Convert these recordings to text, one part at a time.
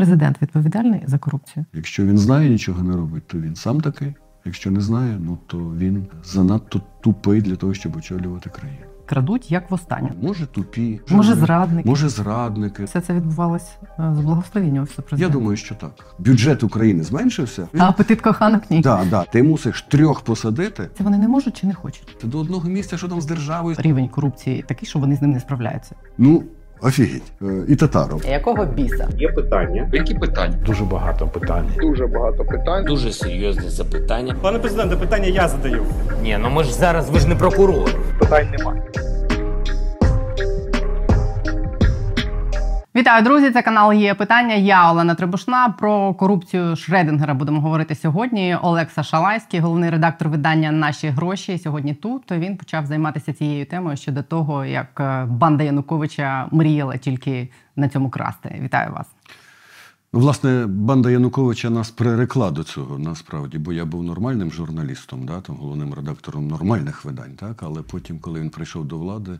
президент відповідальний за корупцію? Якщо він знає, нічого не робить, то він сам такий. Якщо не знає, ну то він занадто тупий для того, щоб очолювати країну. Крадуть як востаннє. Може тупі, Може, зрадники. може зрадники. Все це відбувалось е, з благословіння офісу Я думаю, що так. Бюджет України зменшився. А апетит коханок ні. Да, да. Ти мусиш трьох посадити. Це вони не можуть чи не хочуть. Ти до одного місця, що там з державою. Рівень корупції такий, що вони з ним не справляються. Ну, офігеть. Е, І татаров. Якого біса? Є питання. Які питання? Дуже багато питань. Дуже багато питань. Дуже серйозне запитання. Пане президенте, питання я задаю. Ні, ну ми ж зараз, ви ж не прокурор. Питань немає. Вітаю, друзі! Це канал є питання. Я Олена Требушна. Про корупцію Шредингера будемо говорити сьогодні. Олекса Шалайський, головний редактор видання Наші гроші. Сьогодні тут він почав займатися цією темою щодо того, як е, банда Януковича мріяла тільки на цьому красти. Вітаю вас. Ну, власне, банда Януковича нас прирекла до цього насправді, бо я був нормальним журналістом, да, там, головним редактором нормальних видань. Так? Але потім, коли він прийшов до влади,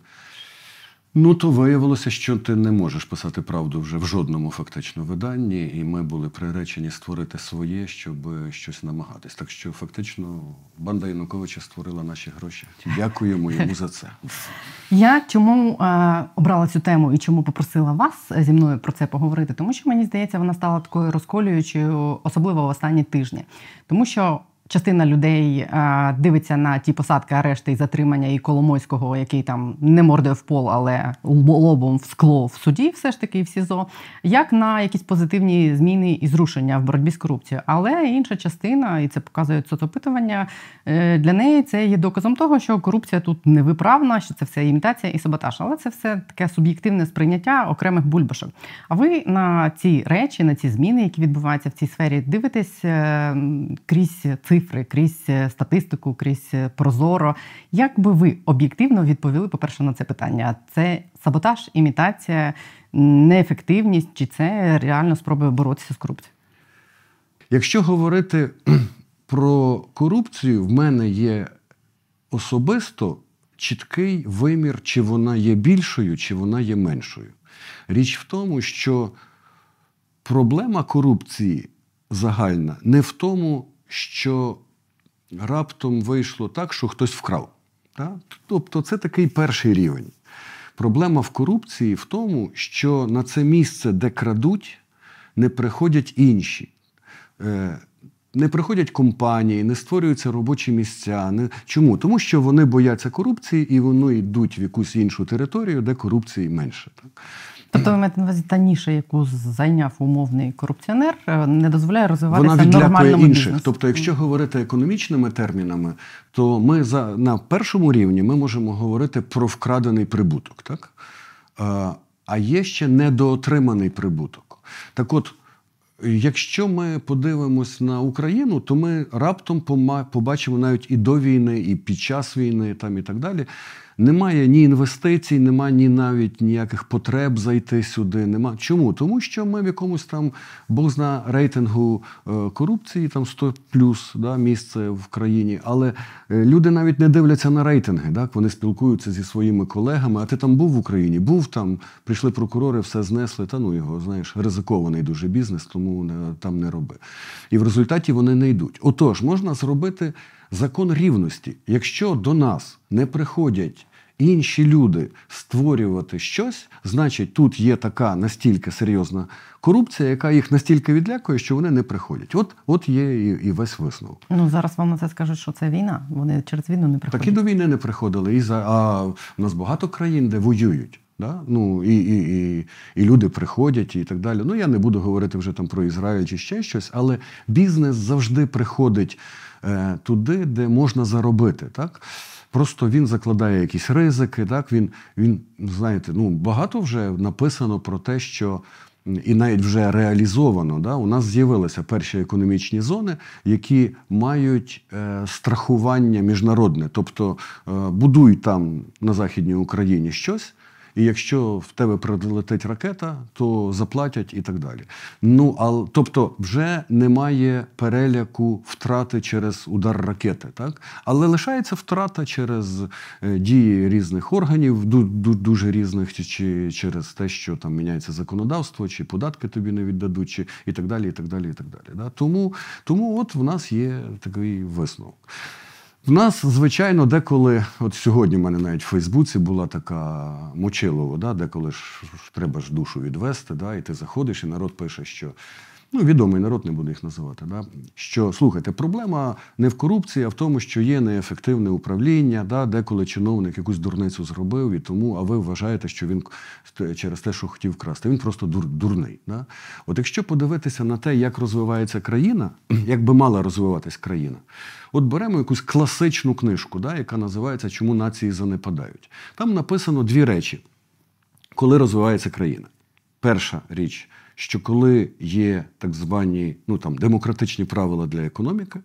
ну то виявилося, що ти не можеш писати правду вже в жодному фактично виданні, і ми були приречені створити своє, щоб щось намагатись. Так що фактично банда Януковича створила наші гроші. Дякуємо йому за це. Я чому е, обрала цю тему і чому попросила вас зі мною про це поговорити? Тому що мені здається, вона стала такою розколюючою, особливо в останні тижні. Тому що частина людей е, дивиться на ті посадки, арешти і затримання і Коломойського, який там не мордає в пол, але лобом в скло в суді, все ж таки в СІЗО, як на якісь позитивні зміни і зрушення в боротьбі з корупцією. Але інша частина, і це показують соцопитування, е, для неї це є доказом того, що корупція тут невиправна, що це все імітація і саботаж. Але це все таке суб'єктивне сприйняття окремих бульбашок. А ви на ці речі, на ці зміни, які відбуваються в цій сфері, дивитесь е, крізь цифри, крізь е, статистику, крізь е, прозоро. Як би ви об'єктивно відповіли, по-перше, на це питання? Це саботаж, імітація, неефективність, чи це реально спроба боротися з корупцією? Якщо говорити про корупцію, в мене є особисто чіткий вимір, чи вона є більшою, чи вона є меншою. Річ в тому, що проблема корупції загальна не в тому, що раптом вийшло так, що хтось вкрав. Так? Тобто це такий перший рівень. Проблема в корупції в тому, що на це місце, де крадуть, не приходять інші. Е, Не приходять компанії, не створюються робочі місця. Не... Чому? Тому що вони бояться корупції і вони йдуть в якусь іншу територію, де корупції менше. Так? Тобто ви маєте на увазі та ніша, яку зайняв умовний корупціонер, е, не дозволяє розвиватися Вона відлякує нормальному інших. бізнесу. Тобто, якщо говорити економічними термінами, то ми за на першому рівні ми можемо говорити про вкрадений прибуток, так? А, а є ще недоотриманий прибуток. Так от, якщо ми подивимось на Україну, то ми раптом побачимо навіть і до війни, і під час війни, там і так далі. Немає ні інвестицій, немає ні навіть ніяких потреб зайти сюди. Нема. Чому? Тому що ми в якомусь там Бог зна рейтингу е, корупції, там 100 плюс да, місце в країні. Але е, люди навіть не дивляться на рейтинги. Так? Вони спілкуються зі своїми колегами. А ти там був в Україні? Був там, прийшли прокурори, все знесли. Та ну його, знаєш, ризикований дуже бізнес, тому не, там не роби. І в результаті вони не йдуть. Отож, можна зробити закон рівності. Якщо до нас не приходять інші люди створювати щось, значить тут є така настільки серйозна корупція, яка їх настільки відлякує, що вони не приходять. От, от є і, і весь висновок. Ну зараз вам на це скажуть, що це війна. Вони через війну не приходять. Так і до війни не приходили. І за, а в нас багато країн, де воюють. Да? Ну, і, і, і, і люди приходять і так далі. Ну, я не буду говорити вже там про Ізраїль чи ще щось, але бізнес завжди приходить е, туди, де можна заробити. Так? Просто він закладає якісь ризики. Так? Він, він, знаєте, ну, багато вже написано про те, що. І навіть вже реалізовано, да, у нас з'явилися перші економічні зони, які мають е, страхування міжнародне. Тобто е, будуй там на Західній Україні щось, і якщо в тебе прилетить ракета, то заплатять і так далі. Ну, а, тобто, вже немає переляку втрати через удар ракети, так? але лишається втрата через е, дії різних органів, ду- ду- дуже різних, чи через те, що там міняється законодавство, чи податки тобі не віддадуть, чи і так далі. і так далі, і так далі. Да? Тому, тому от в нас є такий висновок. В нас, звичайно, деколи, от сьогодні в мене навіть в Фейсбуці була така мочилова, да, деколи ж треба ж душу відвести, да, і ти заходиш, і народ пише, що ну, відомий народ, не буду їх називати, да, що слухайте, проблема не в корупції, а в тому, що є неефективне управління, да, деколи чиновник якусь дурницю зробив, і тому, а ви вважаєте, що він через те, що хотів красти, він просто дур, дурний. Да? От якщо подивитися на те, як розвивається країна, як би мала розвиватись країна, от беремо якусь класичну книжку, да, яка називається Чому нації занепадають. Там написано дві речі, коли розвивається країна. Перша річ, що коли є так звані ну, там, демократичні правила для економіки,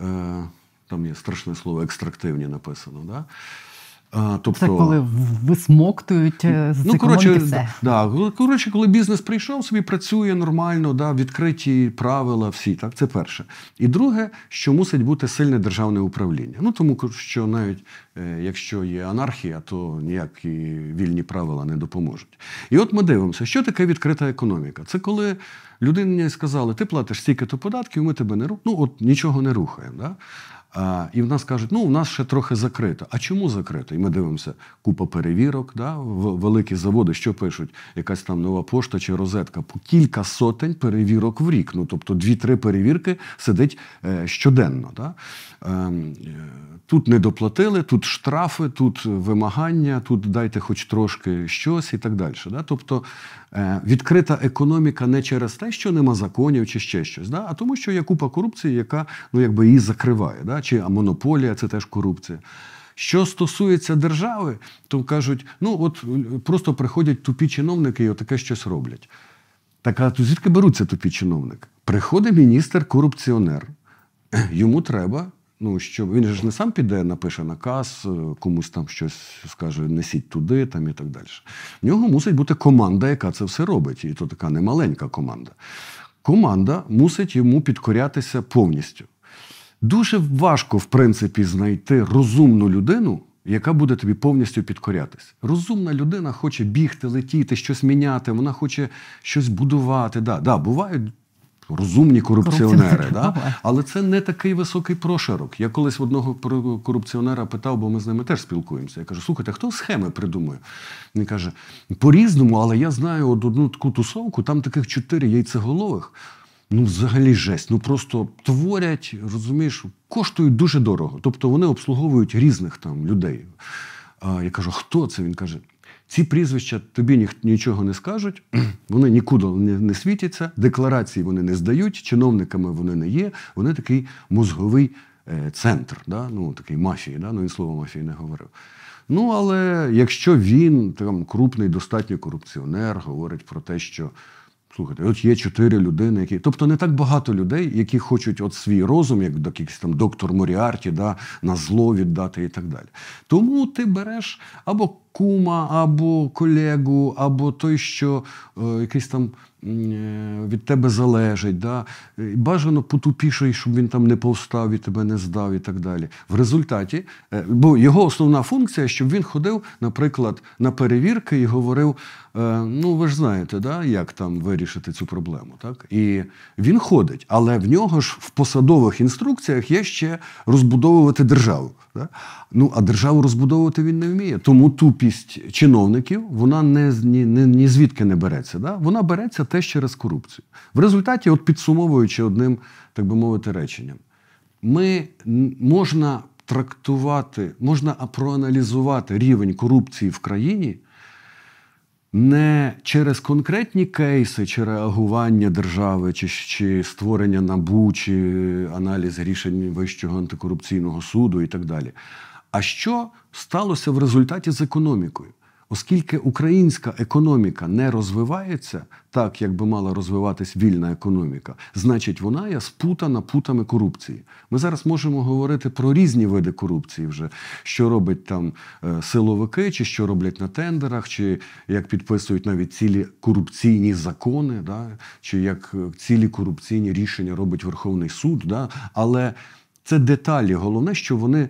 е, там є страшне слово екстрактивні написано. Да? Тобто, Це коли висмоктують е, з Ну, коротше, все. да, коротше, коли бізнес прийшов, собі працює нормально, да, відкриті правила, всі. Так, це перше. І друге, що мусить бути сильне державне управління. Ну тому що навіть е, якщо є анархія, то ніякі вільні правила не допоможуть. І от ми дивимося, що таке відкрита економіка. Це коли людині сказали, ти платиш стільки-то податків, ми тебе не ру... ну, от нічого не рухаємо. Да? А, і в нас кажуть, ну у нас ще трохи закрито. А чому закрито? І ми дивимося, купа перевірок, да? в- великі заводи, що пишуть, якась там нова пошта чи розетка, по кілька сотень перевірок в рік. Ну тобто дві-три перевірки сидить е, щоденно. Да? Ем, е, тут не доплатили, тут штрафи, тут вимагання, тут дайте хоч трошки щось і так далі. Да? Тобто е, відкрита економіка не через те, що нема законів чи ще щось, да? а тому, що є купа корупції, яка ну, якби її закриває. Да? Чи а монополія це теж корупція. Що стосується держави, то кажуть, ну от е, просто приходять тупі чиновники і отаке щось роблять. Так а звідки беруться тупі чиновники? Приходить міністр-корупціонер, йому треба. Ну, що він ж не сам піде, напише наказ, е, комусь там щось скаже, несіть туди там і так далі. В нього мусить бути команда, яка це все робить. І то така немаленька команда. Команда мусить йому підкорятися повністю. Дуже важко, в принципі, знайти розумну людину, яка буде тобі повністю підкорятись. Розумна людина хоче бігти, летіти, щось міняти, вона хоче щось будувати. Да, да, бувають розумні корупціонери, да? але це не такий високий прошарок. Я колись в одного корупціонера питав, бо ми з ними теж спілкуємося. Я кажу: слухайте, хто схеми придумує? Він каже: по-різному, але я знаю от одну таку тусовку, там таких чотири яйцеголових. Ну, взагалі жесть. Ну просто творять, розумієш, коштують дуже дорого. Тобто вони обслуговують різних там людей. А я кажу, хто це? Він каже: ці прізвища тобі ніх- нічого не скажуть, вони нікуди не, не світяться, декларації вони не здають, чиновниками вони не є. Вони такий мозговий е, центр, да? ну, такий мафії, да? ну він слово мафії не говорив. Ну, але якщо він там крупний, достатньо корупціонер, говорить про те, що Слухайте, от є чотири людини, які. Тобто не так багато людей, які хочуть от свій розум, як якийсь там доктор Моріарті, да, на зло віддати і так далі. Тому ти береш або кума, або колегу, або той, що е, якийсь там е, від тебе залежить. Да? Бажано потупіший, щоб він там не повстав і тебе не здав, і так далі. В результаті, е, бо його основна функція, щоб він ходив, наприклад, на перевірки і говорив: ну ви ж знаєте, да, як там вирішити цю проблему. Так? І він ходить, але в нього ж в посадових інструкціях є ще розбудовувати державу. Ну, а державу розбудовувати він не вміє. Тому тупість чиновників вона не, ні, ні звідки не береться. Да? Вона береться теж через корупцію. В результаті, от підсумовуючи одним, так би мовити, реченням, ми можна трактувати, можна проаналізувати рівень корупції в країні не через конкретні кейси чи реагування держави, чи, чи створення набу, чи аналіз рішень Вищого антикорупційного суду і так далі. А що сталося в результаті з економікою? Оскільки українська економіка не розвивається так, як би мала розвиватись вільна економіка, значить вона є спутана путами корупції. Ми зараз можемо говорити про різні види корупції, вже що робить там е, силовики, чи що роблять на тендерах, чи як підписують навіть цілі корупційні закони, да, чи як е, цілі корупційні рішення робить Верховний суд. Да, але це деталі. Головне, що вони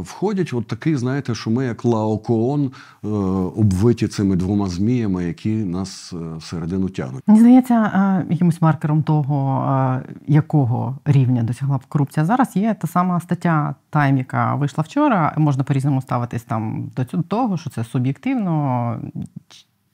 входять от такий, знаєте, що ми як Лаокоон е, обвиті цими двома зміями, які нас е, всередину тягнуть. Мені здається, е, якимось маркером того, е, якого рівня досягла б корупція зараз, є та сама стаття Тайм, яка вийшла вчора. Можна по-різному ставитись там до того, що це суб'єктивно.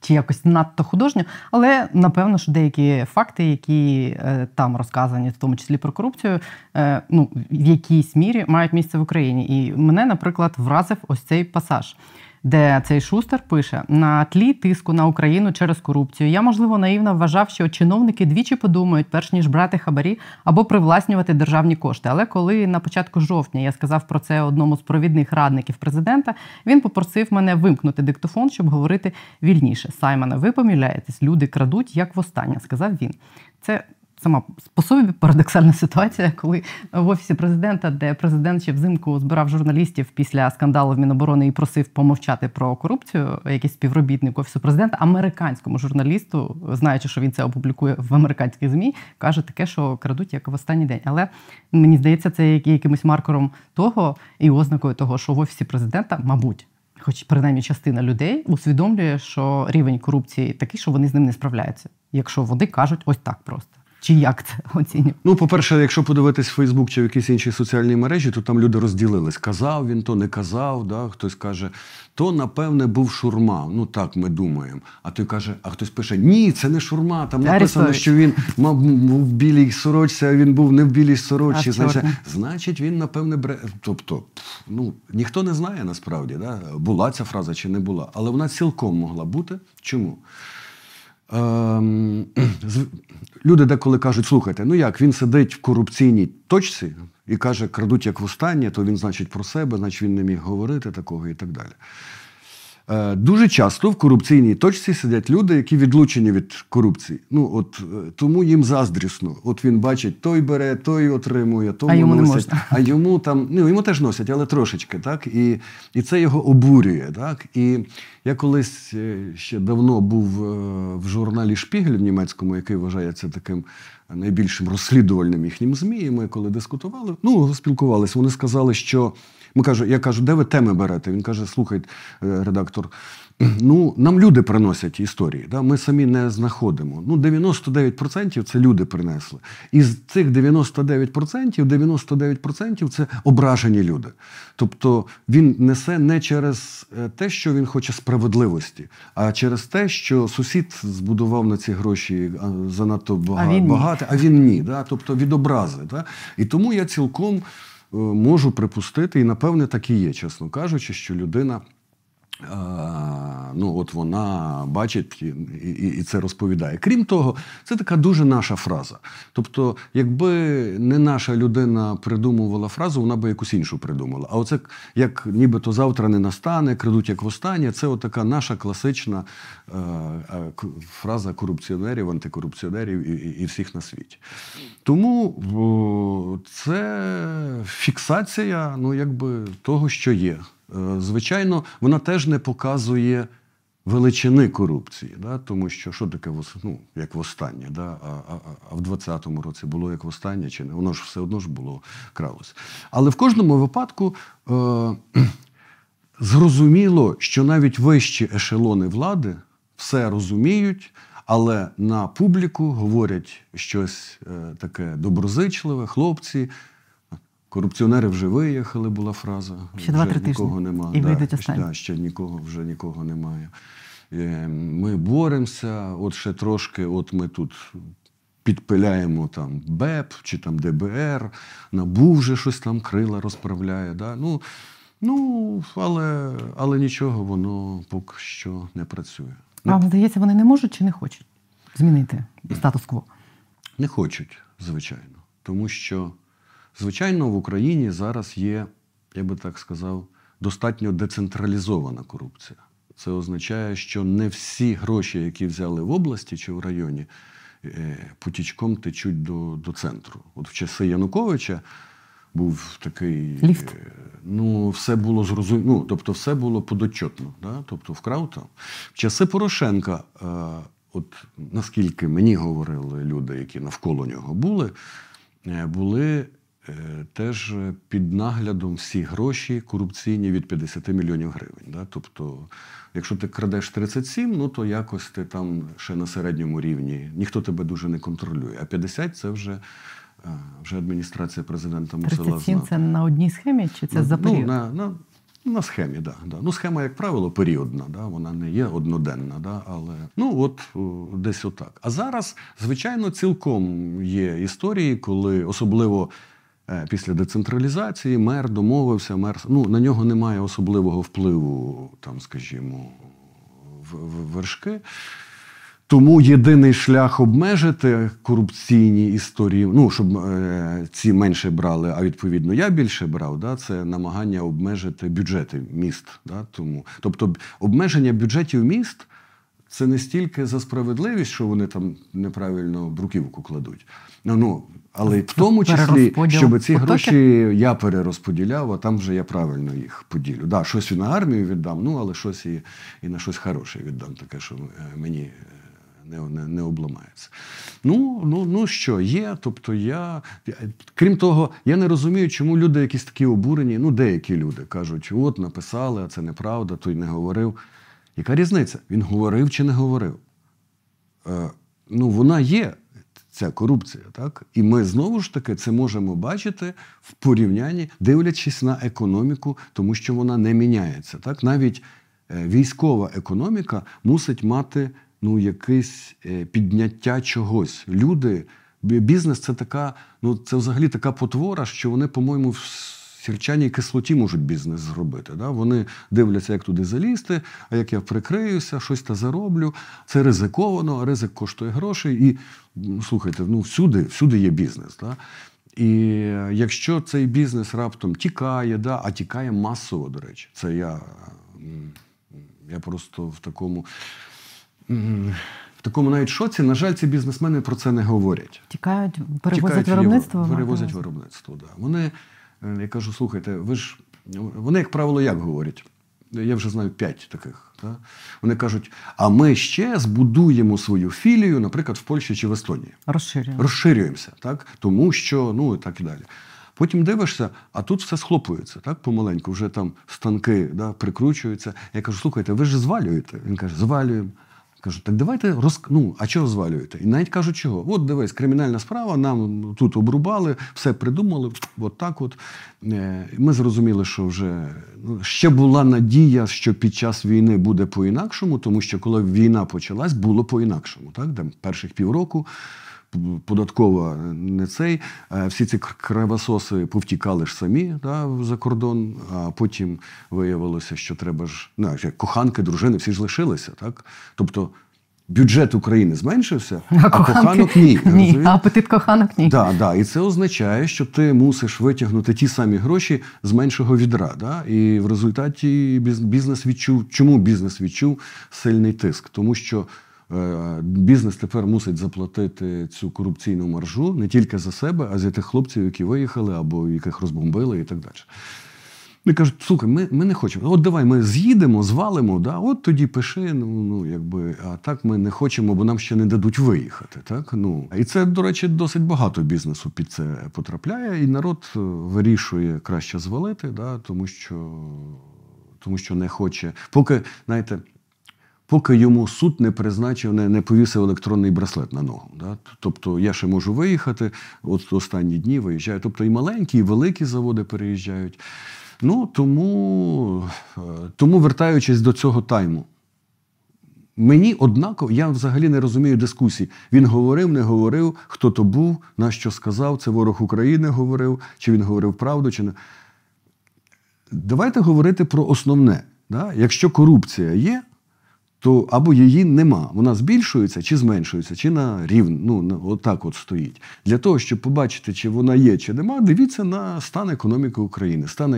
Чи- якось надто художньо, але напевно, що деякі факти, які е, там розказані, в тому числі про корупцію, е, ну в якійсь мірі мають місце в Україні. І мене, наприклад, вразив ось цей пасаж де цей шустер пише на тлі тиску на Україну через корупцію. Я можливо наївно вважав, що чиновники двічі подумають, перш ніж брати хабарі або привласнювати державні кошти. Але коли на початку жовтня я сказав про це одному з провідних радників президента, він попросив мене вимкнути диктофон, щоб говорити вільніше. Саймоне, ви помиляєтесь, люди крадуть як востаннє, сказав він. Це сама по собі парадоксальна ситуація, коли в офісі президента, де президент ще взимку збирав журналістів після скандалу в Міноборони і просив помовчати про корупцію, якийсь співробітник офісу президента, американському журналісту, знаючи, що він це опублікує в американських змі, каже таке, що крадуть як в останній день. Але мені здається, це є якимось маркером того і ознакою того, що в офісі президента, мабуть. Хоч принаймні частина людей усвідомлює, що рівень корупції такий, що вони з ним не справляються, якщо вони кажуть ось так просто. Чи як це оцінює? Ну, по-перше, якщо подивитись Фейсбук чи в якісь інші соціальні мережі, то там люди розділились. Казав він, то не казав. Да? Хтось каже, то напевне був шурма. Ну так ми думаємо. А той каже, а хтось пише: Ні, це не шурма. Там написано, що він мав був в білій сорочці, а він був не в білій сорочці. Значить, значить, він напевне бре. Тобто, ну ніхто не знає насправді, да? була ця фраза чи не була, але вона цілком могла бути. Чому? Ем, люди деколи кажуть: слухайте, ну як він сидить в корупційній точці і каже, крадуть як востаннє, то він, значить, про себе, значить він не міг говорити такого і так далі. Е, Дуже часто в корупційній точці сидять люди, які відлучені від корупції. Ну от е, тому їм заздрісно. От він бачить, той бере, той отримує, тому А йому не можна. а йому там ну йому теж носять, але трошечки, так і, і це його обурює. Так і я колись е, ще давно був в журналі Шпігель в німецькому, який вважається таким найбільшим розслідувальним їхнім змі. І ми коли дискутували, ну спілкувалися. Вони сказали, що ми кажу, я кажу, де ви теми берете? Він каже: слухайте, е, редактор. Ну, нам люди приносять історії. Да? Ми самі не знаходимо. Ну, 99% це люди принесли. Із цих 99%, 99% це ображені люди. Тобто він несе не через е, те, що він хоче справедливості, а через те, що сусід збудував на ці гроші а, занадто бага- він ні. багато, а він ні. Да? Тобто від образи. Да? І тому я цілком е, можу припустити, і напевне так і є, чесно кажучи, що людина. Ну, от вона бачить і, і, і це розповідає. Крім того, це така дуже наша фраза. Тобто, якби не наша людина придумувала фразу, вона би якусь іншу придумала. А оце як нібито завтра не настане, крадуть як востаннє, це така наша класична е, е, фраза корупціонерів, антикорупціонерів і, і, і всіх на світі. Тому о, це фіксація ну, якби, того, що є. Е, Звичайно, вона теж не показує величини корупції, да? тому що що таке ну, як востаннє, да? а, а, а- а в 20-му році було як востаннє, чи не? Воно ж все одно ж було кралось. Але в кожному випадку е, зрозуміло, що навіть вищі ешелони влади все розуміють, але на публіку говорять щось е, таке доброзичливе, хлопці. Корупціонери вже виїхали, була фраза. Ще два-три нікого тижні. немає. І да, вийдуть ще- останні. да, ще нікого, вже нікого немає. Е, Ми боремося, от ще трошки, от ми тут підпиляємо там БЕП чи там ДБР, НАБУ вже щось там крила розправляє. Да? Ну, ну але, але нічого, воно поки що не працює. Не, Вам здається, вони не можуть чи не хочуть змінити статус-кво? не хочуть, звичайно. Тому що, звичайно, в Україні зараз є, я би так сказав, достатньо децентралізована корупція. Це означає, що не всі гроші, які взяли в області чи в районі, е, потічком течуть до, до центру. От в часи Януковича був такий. Ліфт. е, Ну, все було зрозуміло. Ну, тобто, все було подотчетно. Да? Тобто, вкрав там. В часи Порошенка, е, от наскільки мені говорили люди, які навколо нього були, е, були теж під наглядом всі гроші корупційні від 50 мільйонів гривень. Да? Тобто, якщо ти крадеш 37, ну то якось ти там ще на середньому рівні, ніхто тебе дуже не контролює. А 50 це вже, е, вже адміністрація президента мусила 37 знати. це на одній схемі, чи це за Ну, на, на, на схемі, да, да. Ну, схема, як правило, періодна, да, вона не є одноденна, да, але ну от десь отак. А зараз, звичайно, цілком є історії, коли особливо. Е, Після децентралізації мер домовився, мер ну на нього немає особливого впливу, там, скажімо, в, в вершки. Тому єдиний шлях обмежити корупційні історії, ну щоб е, ці менше брали, а відповідно я більше брав, да, це намагання обмежити бюджети міст. Да, тому, тобто обмеження бюджетів міст це не стільки за справедливість, що вони там неправильно бруківку кладуть. Ну, ну але в тому числі, щоб ці гроші я перерозподіляв, а там вже я правильно їх поділю. Да, щось і на армію віддам, ну але щось і, і на щось хороше віддам, таке, що е, мені е, не, не, не обламається. Ну, ну, ну що, є. Тобто я. я- Крім того, я не розумію, чому люди якісь такі обурені. Ну, деякі люди кажуть, от написали, а це неправда, той не говорив. Яка різниця? Він говорив чи не говорив? Е, ну, вона є, ця корупція, так? І ми знову ж таки це можемо бачити в порівнянні, дивлячись на економіку, тому що вона не міняється. Так? Навіть е, військова економіка мусить мати ну, якесь е, підняття чогось. Люди, бізнес це така, ну це взагалі така потвора, що вони, по-моєму, в сірчаній кислоті можуть бізнес зробити. Да? Вони дивляться, як туди залізти, а як я прикриюся, щось та зароблю. Це ризиковано, ризик коштує грошей. І слухайте, ну всюди, всюди є бізнес. Да? І е, якщо цей бізнес раптом тікає, да, а тікає масово, до речі, це я, я просто в такому. В такому навіть шоці, на жаль, ці бізнесмени про це не говорять. Тікають, перевозять Тікають виробництво. Європу, Перевозять виробництво, да. Вони, я кажу, слухайте, ви ж. Вони, як правило, як говорять? Я вже знаю п'ять таких. Да? Вони кажуть: а ми ще збудуємо свою філію, наприклад, в Польщі чи в Естонії. Розширюємо. Розширюємося, так? тому що, ну і так і далі. Потім дивишся, а тут все схлопується, так, помаленьку, вже там станки да, прикручуються. Я кажу, слухайте, ви ж звалюєте. Він каже, звалюємо. Кажу, так давайте роз... ну, а чого звалюєте? І навіть кажуть, чого? От дивись, кримінальна справа, нам тут обрубали, все придумали, от так от. Е, Ми зрозуміли, що вже ну, ще була надія, що під час війни буде по-інакшому, тому що коли війна почалась, було по-інакшому. Так? Там перших півроку податкова не цей. Е, Всі ці кр- кривососи повтікали ж самі да, за кордон, а потім виявилося, що треба ж ну, як коханки, дружини, всі ж лишилися. Так? Тобто бюджет України зменшився, а, коханок ні. ні. А апетит коханок ні. Да, да. І це означає, що ти мусиш витягнути ті самі гроші з меншого відра. Да? І в результаті бізнес відчув. Чому бізнес відчув сильний тиск? Тому що бізнес тепер мусить заплатити цю корупційну маржу не тільки за себе, а за тих хлопців, які виїхали або яких розбомбили, і так далі. Вони кажуть, слухай, ми, ми не хочемо. От давай ми з'їдемо, звалимо, да? от тоді пиши. Ну, ну, якби, а так ми не хочемо, бо нам ще не дадуть виїхати. Так? Ну, і це, до речі, досить багато бізнесу під це потрапляє, і народ е, вирішує краще звалити, да? тому, що, тому що не хоче. Поки, знаєте, поки йому суд не призначив, не, не повісив електронний браслет на ногу. Да? Тобто я ще можу виїхати, от останні дні виїжджаю. Тобто і маленькі, і великі заводи переїжджають. Ну, тому, е, тому вертаючись до цього тайму, мені однаково, я взагалі не розумію дискусій. Він говорив, не говорив, хто то був, на що сказав, це ворог України говорив, чи він говорив правду, чи не. Давайте говорити про основне. Да? Якщо корупція є, то або її нема. Вона збільшується чи зменшується, чи на рівн, ну отак от стоїть. Для того, щоб побачити, чи вона є, чи нема, дивіться на стан економіки України. Стан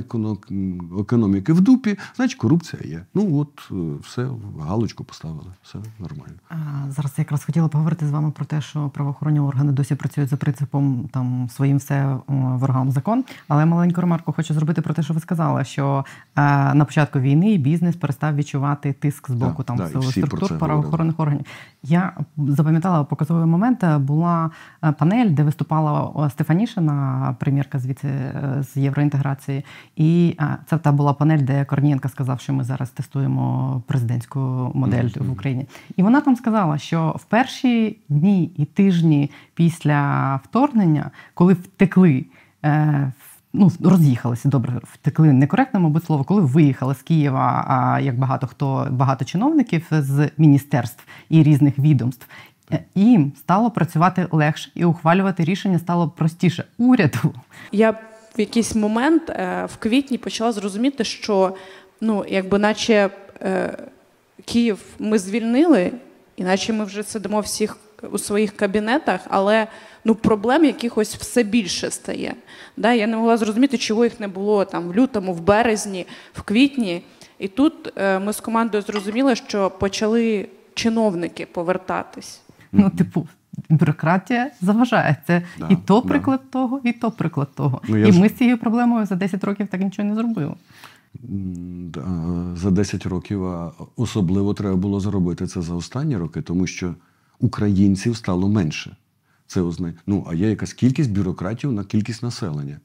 економіки в дупі, значить корупція є. Ну от е, все, галочку поставили, все нормально. А, Зараз я якраз хотіла поговорити з вами про те, що правоохоронні органи досі працюють за принципом там своїм все ворогам закон. Але маленьку ремарку хочу зробити про те, що ви сказали, що е, на початку війни бізнес перестав відчувати тиск з боку Да, там да, і всі структур правоохоронних органів. Я запам'ятала показовий момент. е, Була е, панель, де виступала Стефанішина, прем'єрка звідси е, з євроінтеграції. І це та була панель, де Корнієнко сказав, що ми зараз тестуємо президентську модель в Україні. І вона там сказала, що в перші дні і тижні після вторгнення, коли втекли. в- Ну, роз'їхалися добре, втекли некоректне, мабуть, слово, коли виїхали з Києва, а як багато хто, багато чиновників з міністерств і різних відомств, е, їм стало працювати легше і ухвалювати рішення стало простіше. Уряду. Я в якийсь момент е, в квітні почала зрозуміти, що ну, якби наче е, Київ ми звільнили, іначе ми вже сидимо всіх у своїх кабінетах, але ну, проблем якихось все більше стає. Да? Я не могла зрозуміти, чого їх не було там в лютому, в березні, в квітні. І тут е, ми з командою зрозуміли, що почали чиновники повертатись. Ну, типу, бюрократія заважає. Це Да, і то да. приклад того, і то приклад того. Ну, і ж- ми з цією проблемою за 10 років так нічого не зробили. За 10 років, а особливо треба було зробити це за останні роки, тому що українців стало менше. Це означає, ну а є якась кількість бюрократів на кількість населення.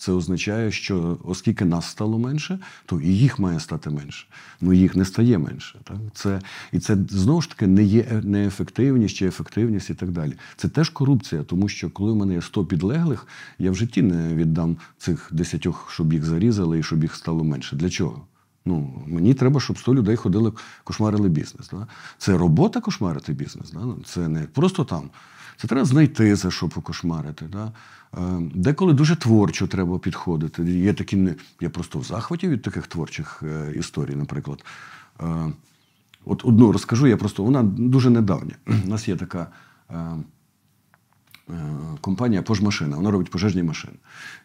Це означає, що оскільки нас стало менше, то і їх має стати менше. Ну їх не стає менше. Так? Це, і це знову ж таки не є неефективність чи ефективність і так далі. Це теж корупція, тому що коли в мене є 100 підлеглих, я в житті не віддам цих десятьох, щоб їх зарізали і щоб їх стало менше. Для чого? Ну, мені треба, щоб 100 людей ходили, кошмарили бізнес. Да? Це робота кошмарити бізнес. Да? Це не просто там. Це треба знайти за що покошмарити. Да? Е, Деколи дуже творчо треба підходити. Є такі. Я просто в захваті від таких творчих е, історій, наприклад. Е, От одну розкажу, я просто вона дуже недавня. У нас є така. Компанія Пожмашина, вона робить пожежні машини.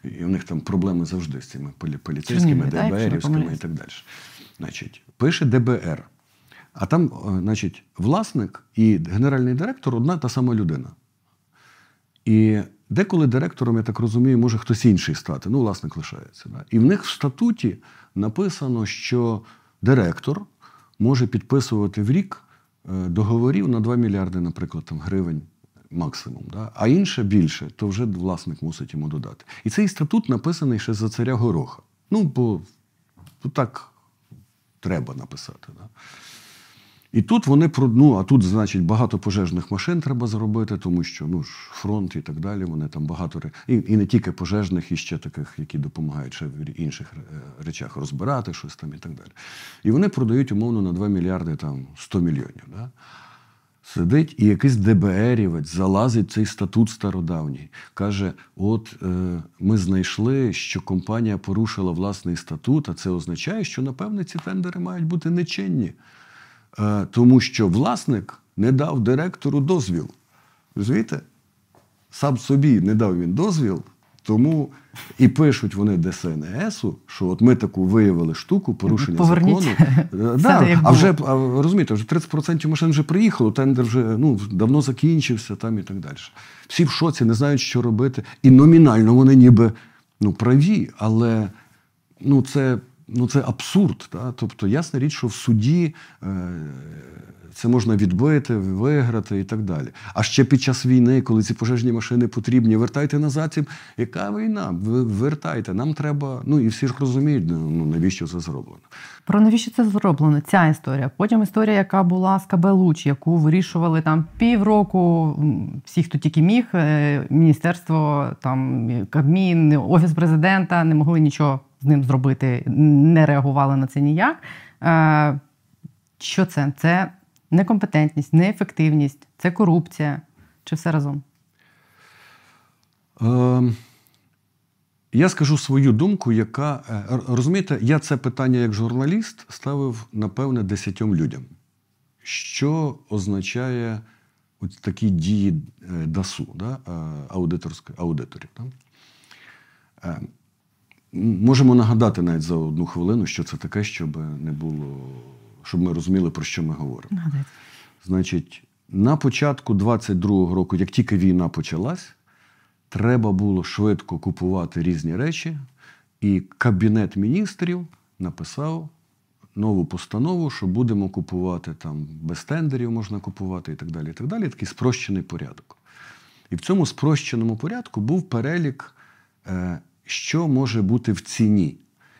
І у них там проблеми завжди з цими полі- поліцейськими, ДБРівськими і так далі. Значить, пише ДБР. А там, значить, власник і генеральний директор одна та сама людина. І деколи директором, я так розумію, може хтось інший стати. Ну, власник лишається. Да? І в них в статуті написано, що директор може підписувати в рік е, договорів на 2 мільярди, наприклад, там, гривень максимум. Да? А інше більше, то вже власник мусить йому додати. І цей статут написаний ще за царя Гороха. Ну, бо так треба написати. Да? І тут вони ну, а тут, значить, багато пожежних машин треба зробити, тому що ну ж фронт і так далі. Вони там багато і, і не тільки пожежних, і ще таких, які допомагають ще в інших е, речах розбирати щось там і так далі. І вони продають умовно на 2 мільярди там 100 мільйонів. Да? Сидить і якийсь ДБРівець залазить в цей статут стародавній. Каже: от е, ми знайшли, що компанія порушила власний статут, а це означає, що напевне ці тендери мають бути нечинні. Е, тому що власник не дав директору дозвіл. Розумієте? Сам собі не дав він дозвіл, тому і пишуть вони ДСНСу, що от ми таку виявили штуку, порушення Поверніть закону. Е, Да, а вже а, розумієте, вже 30% машин вже приїхало, тендер вже ну, давно закінчився там і так далі. Всі в шоці, не знають, що робити. І номінально вони ніби ну, праві, але ну, це, ну, це абсурд. Та? Тобто, ясна річ, що в суді е, це можна відбити, виграти і так далі. А ще під час війни, коли ці пожежні машини потрібні, вертайте назад. Яка війна? Ви вертайте. Нам треба. Ну і всі ж розуміють, ну навіщо це зроблено. Про навіщо це зроблено? Ця історія. Потім історія, яка була з КБ Луч, яку вирішували там півроку всі, хто тільки міг. е, Міністерство, там Кабмін, офіс президента не могли нічого з ним зробити, не реагували на це ніяк. Е, Що це? Це некомпетентність, неефективність, це корупція. Чи все разом? Е, я скажу свою думку, яка е, розумієте, я це питання як журналіст ставив напевне десятьом людям. що означає от такі дії е, ДАСУ, да? аудиторської- аудиторів. Да? Можемо нагадати навіть за одну хвилину, що це таке, щоб не було, щоб ми розуміли, про що ми говоримо. Нагадайте. Значить, на початку 22-го року, як тільки війна почалась, треба було швидко купувати різні речі, і Кабінет міністрів написав нову постанову, що будемо купувати там без тендерів можна купувати і так далі. І так далі. Такий спрощений порядок. І в цьому спрощеному порядку був перелік, е, що може бути в ціні.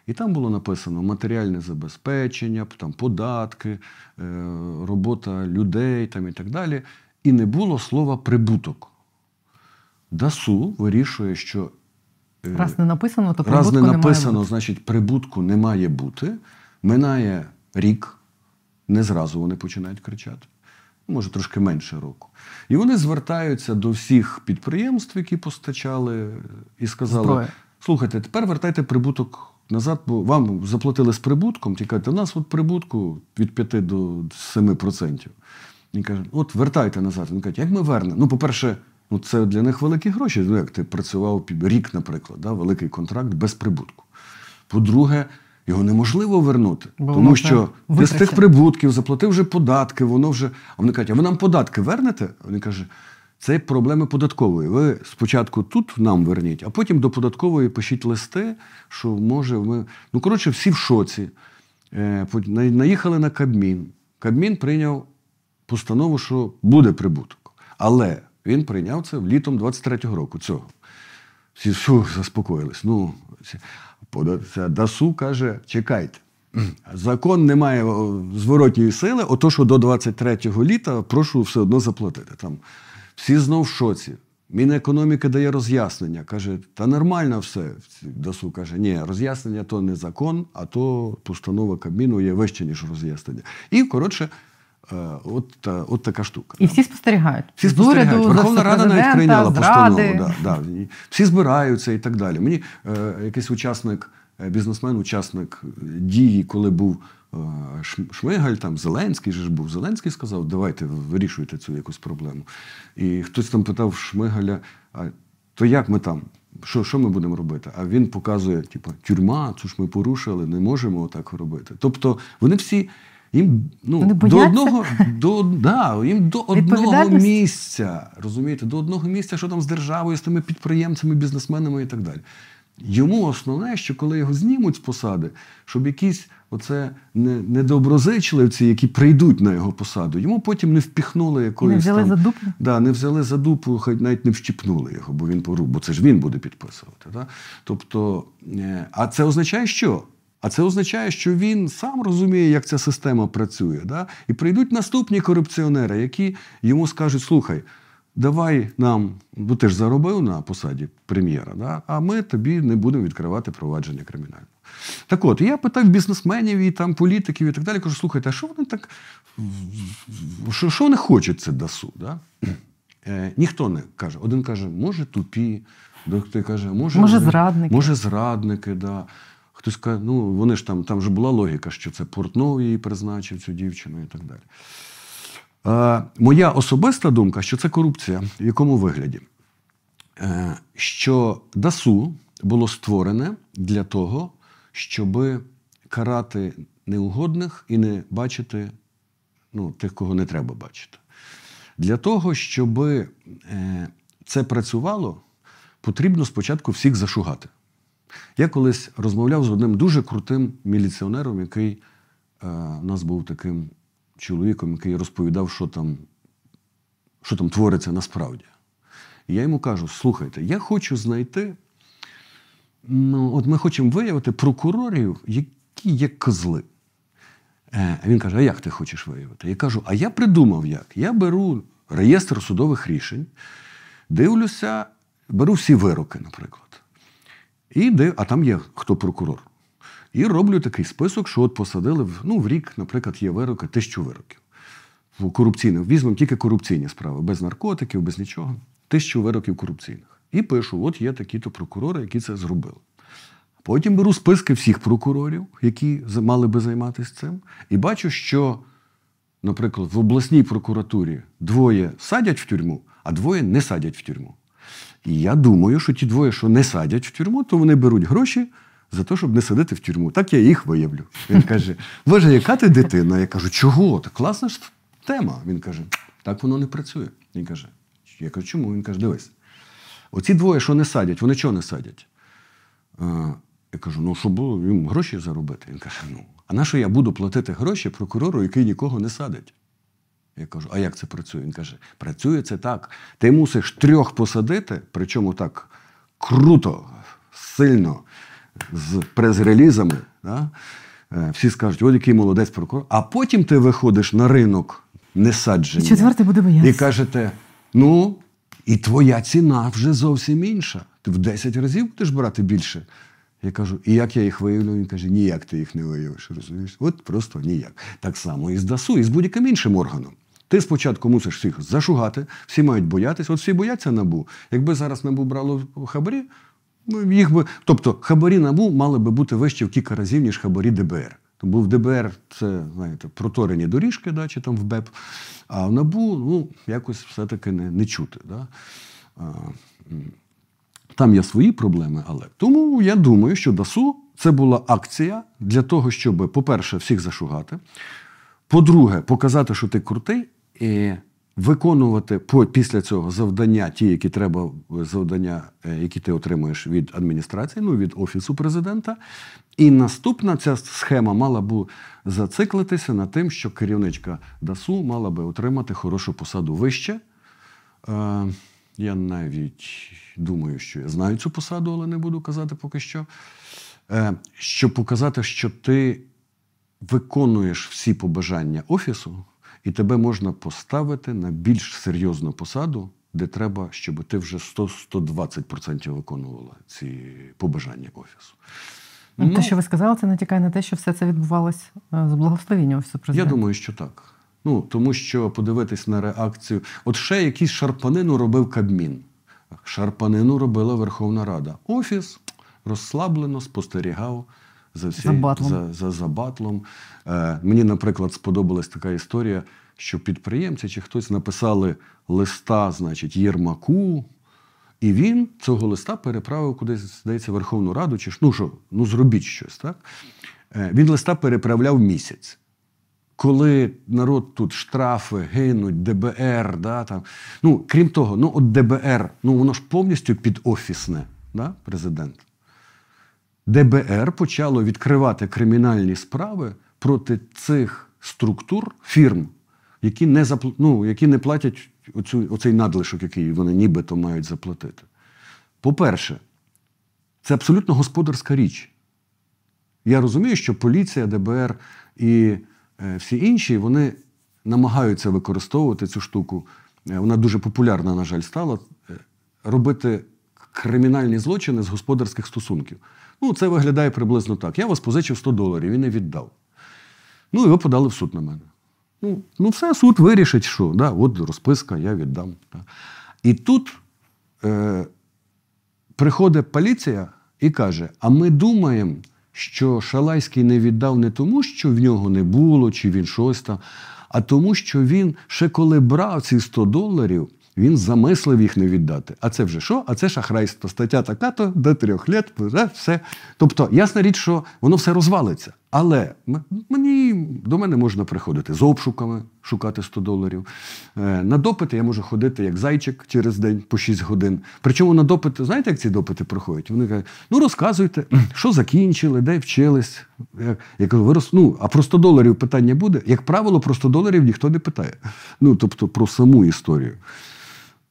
І там було написано матеріальне забезпечення, там податки, е, робота людей там, і так далі. І не було слова прибуток. ДАСУ вирішує, що е, Раз не написано, то прибутку не не написано, має значить, прибутку не має бути. Минає рік, не зразу вони починають кричати, може трошки менше року. І вони звертаються до всіх підприємств, які постачали, і сказали: Зброю. Слухайте, тепер вертайте прибуток назад, бо вам заплатили з прибутком, тікайте, у нас от прибутку від 5 до 7%. Він каже: от вертайте назад. Він каже, як ми вернемо? Ну, по-перше, ну це для них великі гроші. Ну, як ти працював рік, наприклад, да, великий контракт без прибутку. По-друге, його неможливо вернути, Бо тому що ти з тих прибутків заплатив вже податки, воно вже. А вони кажуть, а ви нам податки вернете? Вони каже, це проблеми податкової. Ви спочатку тут нам верніть, а потім до податкової пишіть листи, що може ми. Ну, коротше, всі в шоці. Е, Наїхали на Кабмін. Кабмін прийняв постанову, що буде прибуток. Але він прийняв це літом 23-го року. Цього. Всі фу, заспокоїлись. Ну, ДАСУ каже: чекайте. Закон не має зворотньої сили, ото що до 23-го літа прошу все одно заплатити. Там всі знов в шоці. Мінекономіки дає роз'яснення. Каже, та нормально все. ДАСУ каже, ні, роз'яснення то не закон, а то постанова Кабміну є вище, ніж роз'яснення. І, коротше, е, от, от така штука. І всі спостерігають. Всі спостерігають. уряду, Верховна Рада навіть прийняла постанову. Да, да. Всі збираються і так далі. Мені е, якийсь учасник, е, бізнесмен, учасник е, дії, коли був Шмигаль, там Зеленський же ж був. Зеленський сказав, давайте вирішуйте цю якусь проблему. І хтось там питав Шмигаля, а то як ми там? Що, що ми будемо робити? А він показує, типу, тюрма, це ж ми порушили, не можемо так робити. Тобто вони всі. Їм ну, Вони до одного до, да, їм до одного місця, розумієте, до одного місця, що там з державою, з тими підприємцями, бізнесменами і так далі. Йому основне, що коли його знімуть з посади, щоб якісь оце не, недоброзичливці, які прийдуть на його посаду, йому потім не впіхнули якоїсь взяли там, за дупу? Да, не взяли за дупу, хоч навіть не вщипнули його, бо він поруб, бо це ж він буде підписувати. Да? Тобто, е, а це означає що? А це означає, що він сам розуміє, як ця система працює. Да? І прийдуть наступні корупціонери, які йому скажуть: слухай, давай нам, бо ти ж заробив на посаді прем'єра, да? а ми тобі не будемо відкривати провадження кримінальне. Так от, я питав бізнесменів і там політиків і так далі. Кажу, слухайте, а що вони так що, що вони хочуть це ДАСУ? Да? Е, ніхто не каже. Один каже, може тупі, другий каже, може, Може, зрадники. Може, зрадники, да. Хтось каже, ну вони ж там, там же була логіка, що це Портнов її призначив цю дівчину і так далі. Моя особиста думка, що це корупція. В якому вигляді? Е, що ДАСУ було створене для того, щоб карати неугодних і не бачити ну, тих, кого не треба бачити. Для того, щоб е, це працювало, потрібно спочатку всіх зашугати. Я колись розмовляв з одним дуже крутим міліціонером, який е, у нас був таким чоловіком, який розповідав, що там, що там твориться насправді. І я йому кажу: слухайте, я хочу знайти. Ну, от ми хочемо виявити прокурорів, які є козли. Е, він каже: А як ти хочеш виявити? Я кажу: а я придумав як. Я беру реєстр судових рішень, дивлюся, беру всі вироки, наприклад. І див, а там є хто прокурор. І роблю такий список, що от посадили в, ну, в рік, наприклад, є вироки, тисячу вироків. Корупційних. Візьмемо тільки корупційні справи, без наркотиків, без нічого. Тисячу вироків корупційних. І пишу: от є такі-то прокурори, які це зробили. Потім беру списки всіх прокурорів, які мали би займатися цим, і бачу, що наприклад, в обласній прокуратурі двоє садять в тюрму, а двоє не садять в тюрму. І я думаю, що ті двоє, що не садять в тюрму, то вони беруть гроші за те, щоб не садити в тюрму. Так я їх виявлю. Він каже: Боже, яка ти дитина? Я кажу, чого? Та класна ж тема. Він каже, так воно не працює. Він каже, я кажу, чому? Він каже, дивись. Оці двоє, що не садять, вони чого не садять? Я кажу, ну щоб їм гроші заробити. Він каже, ну, а на що я буду платити гроші прокурору, який нікого не садить? Я кажу, а як це працює? Він каже, працює це так. Ти мусиш трьох посадити, причому так круто, сильно, з прес-релізами. Да? Е, Всі скажуть, от який молодець прокурор. А потім ти виходиш на ринок несадження. І четвертий буде боятися. І кажете, ну, і твоя ціна вже зовсім інша. Ти в 10 разів будеш брати більше. Я кажу, і як я їх виявлю? Він каже, ніяк ти їх не виявиш, розумієш? От просто ніяк. Так само і з ДАСУ, і з будь-яким іншим органом. Ти спочатку мусиш всіх зашугати, всі мають боятись, от всі бояться набу. Якби зараз набу брало хабарі, їх би. Тобто хабарі набу мали би бути вище в кілька разів, ніж хабарі ДБР. Тому в ДБР це, знаєте, проторені доріжки, да, чи там в БЕП, а в НАБУ ну, якось все-таки не, не чути. Да? А. Там є свої проблеми, але тому я думаю, що ДАСУ це була акція для того, щоб, по-перше, всіх зашугати. По-друге, показати, що ти крутий, і виконувати після цього завдання, ті, які треба, завдання, е, які ти отримуєш від адміністрації, ну від офісу президента. І наступна ця схема мала б зациклитися на тим, що керівничка ДАСУ мала би отримати хорошу посаду вище. Е, я навіть думаю, що я знаю цю посаду, але не буду казати поки що. Е, щоб показати, що ти виконуєш всі побажання офісу, і тебе можна поставити на більш серйозну посаду, де треба, щоб ти вже 100-120% виконувала ці побажання офісу. Ну, те, що ви сказали, це натякає на те, що все це відбувалось е, з благословіння офісу Я думаю, що так. Ну, тому що подивитись на реакцію. От ще якийсь шарпанину робив Кабмін. Шарпанину робила Верховна Рада. Офіс розслаблено спостерігав за, всі, За батлом. за, за, за батлом. Е, мені, наприклад, сподобалась така історія, що підприємці чи хтось написали листа, значить, Єрмаку, і він цього листа переправив кудись, здається, Верховну Раду, чи ж, ну що, ну зробіть щось, так? Е, він листа переправляв місяць. Коли народ тут штрафи, гинуть, ДБР, да, там. ну, крім того, ну от ДБР, ну воно ж повністю підофісне, да, президент. ДБР почало відкривати кримінальні справи проти цих структур, фірм, які не, запл... ну, які не платять оцю, оцей надлишок, який вони нібито мають заплатити. По-перше, це абсолютно господарська річ. Я розумію, що поліція, ДБР і е, всі інші вони намагаються використовувати цю штуку. Е, Вона дуже популярна, на жаль, стала е, робити кримінальні злочини з господарських стосунків. Ну, це виглядає приблизно так. Я вас позичив 100 доларів і не віддав. Ну, і ви подали в суд на мене. Ну, ну все, суд вирішить, що да, от розписка, я віддам. Да. І тут е, приходить поліція і каже: а ми думаємо, що Шалайський не віддав не тому, що в нього не було, чи він щось там, а тому, що він ще коли брав ці 100 доларів, він замислив їх не віддати. А це вже що? А це шахрайство. Стаття така-то до трьох літ, все. Тобто, ясна річ, що воно все розвалиться. Але мені до мене можна приходити з обшуками, шукати 100 доларів. Е, На допити я можу ходити як зайчик через день по 6 годин. Причому на допити, знаєте, як ці допити проходять? Вони кажуть, ну розказуйте, що закінчили, де вчились. Я, я кажу, ви ну, а про 100 доларів питання буде? Як правило, про 100 доларів ніхто не питає. Ну, тобто про саму історію.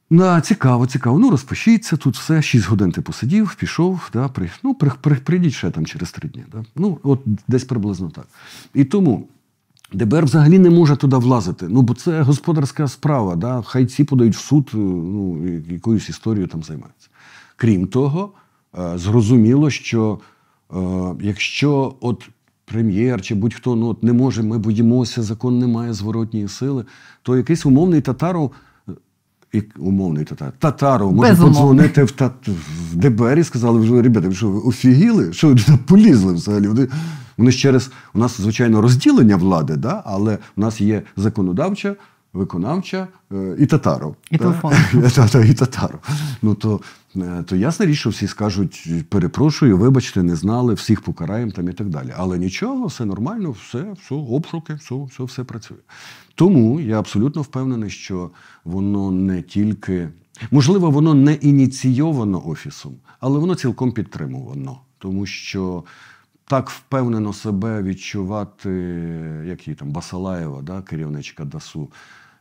Да, цікаво, цікаво. Ну, розпишіться тут все. Шість годин ти посидів, пішов, да, при, ну, при, при, прийдіть ще там через три дні. Да. Ну, от десь приблизно так. І тому ДБР взагалі не може туди влазити. Ну, бо це господарська справа. Да. Хай ці подають в суд, е, ну, якоюсь історією там займаються. Крім того, е, зрозуміло, що е, якщо от прем'єр чи будь-хто ну, от не може, ми боїмося, закон не має зворотньої сили, то якийсь умовний татаров і умовний татар. Татару може Безумовно. подзвонити в, тат... в ДБР і сказали, ви ребята, ви що, ви офігіли? Що ви туди полізли взагалі? Вони... Вони ж через у нас, звичайно, розділення влади, да? але у нас є законодавча, виконавча е, і татаро. І телефон. І татаро. Ну то, то ясна річ, що всі скажуть, перепрошую, вибачте, не знали, всіх покараємо там і так далі. Але нічого, все нормально, все, все, обшуки, все, все, все працює. Тому я абсолютно впевнений, що воно не тільки. Можливо, воно не ініційовано офісом, але воно цілком підтримувано. Тому що так впевнено себе відчувати, як її там Басалаєва, да, керівничка ДАСУ,